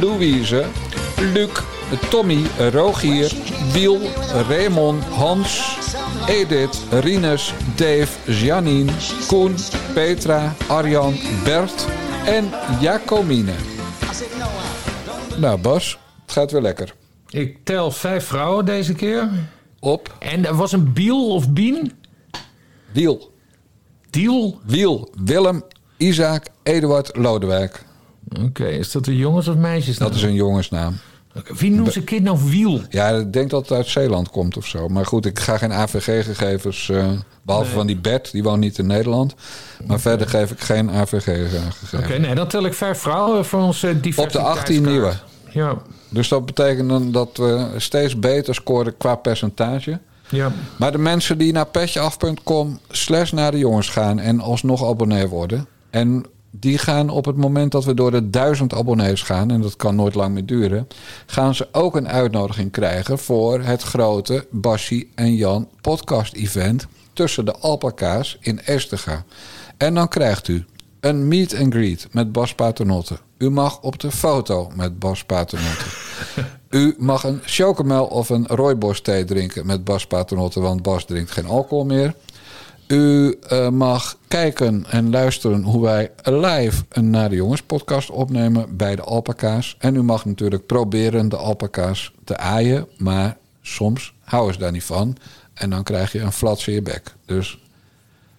Louise, Luc, Tommy, Rogier, Wiel, Raymond, Hans, Edith, Rinus, Dave, Janine, Koen, Petra, Arjan, Bert en Jacomine. Nou Bas, het gaat weer lekker. Ik tel vijf vrouwen deze keer. Op En er was een Biel of Bien? Wiel, Diel? Wiel, Willem, Isaac, Eduard, Lodewijk. Oké, is dat een jongens- of meisjes? Dat is een jongensnaam. Wie noemt zijn kind nou Wiel? Ja, ik denk dat het uit Zeeland komt of zo. Maar goed, ik ga geen AVG-gegevens... eh, behalve van die Bert, die woont niet in Nederland. Maar verder geef ik geen AVG-gegevens. Oké, nee, dan tel ik vijf vrouwen voor onze Op de diversiteitskaart. 18 nieuwe. Ja, Dus dat betekent dan dat we steeds beter scoren qua percentage. Ja. Maar de mensen die naar petjeaf.com slash naar de jongens gaan... en alsnog abonnee worden... en die gaan op het moment dat we door de duizend abonnees gaan... en dat kan nooit lang meer duren... gaan ze ook een uitnodiging krijgen... voor het grote Bassie en Jan podcast-event... tussen de alpaca's in Estega. En dan krijgt u een meet and greet met Bas Paternotte. U mag op de foto met Bas Paternotte. (laughs) U mag een chocomel of een rooibos thee drinken met Bas Paternotte, want Bas drinkt geen alcohol meer. U eh, mag kijken en luisteren hoe wij live een Naar de Jongens podcast opnemen bij de alpaca's. En u mag natuurlijk proberen de alpaca's te aaien, maar soms houden ze daar niet van. En dan krijg je een flats in je bek. Dus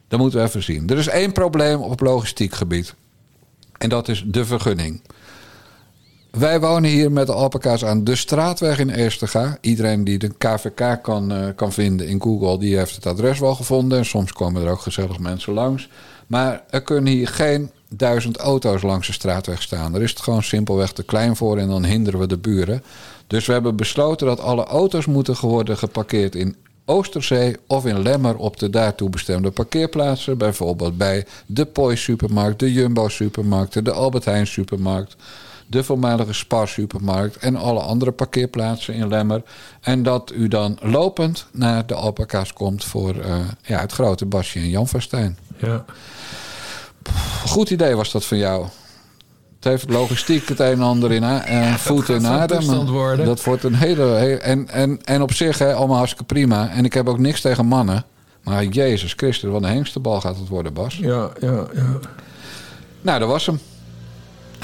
dat moeten we even zien. Er is één probleem op logistiek gebied. En dat is de vergunning. Wij wonen hier met de alpaca's aan de straatweg in Eerstega. Iedereen die de KVK kan, eh, kan vinden in Google, die heeft het adres wel gevonden. En soms komen er ook gezellig mensen langs. Maar er kunnen hier geen duizend auto's langs de straatweg staan. Daar is het gewoon simpelweg te klein voor en dan hinderen we de buren. Dus we hebben besloten dat alle auto's moeten worden geparkeerd in Oosterzee of in Lemmer op de daartoe bestemde parkeerplaatsen. Bijvoorbeeld bij de Poi supermarkt, de Jumbo supermarkten, de Albert Heijn supermarkt, de voormalige Spar supermarkt en alle andere parkeerplaatsen in Lemmer. En dat u dan lopend naar de alpaca's komt voor eh, ja, het grote Basje en Jan Verstijn. ja. Goed idee was dat van jou. Het heeft logistiek het een en ander in eh, voet in adem. Dat wordt een hele... hele- en, en, en op zich hè, allemaal hartstikke prima. En ik heb ook niks tegen mannen. Maar Jezus Christus, wat een hengstebal gaat het worden, Bas. Ja, ja, ja. Nou, dat was hem.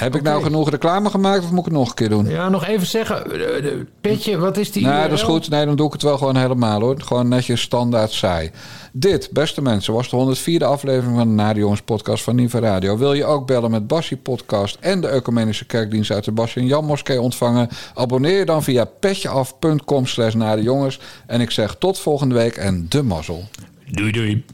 Heb ik nou genoeg reclame gemaakt of moet ik het nog een keer doen? Ja, nog even zeggen. eh, de- Petje, wat is die Nou, dat is goed. Nee, dan doe ik het wel gewoon helemaal hoor. Gewoon netjes standaard saai. Dit, beste mensen, was de 104e aflevering van de Nare Jongens podcast van Niva Radio. Wil je ook bellen met Bassie Podcast en de Ecumenische Kerkdienst uit de Bassie en Jan Moskee ontvangen? Abonneer je dan via petjeaf.com slash. En ik zeg tot volgende week en de mazzel. Doei, doei.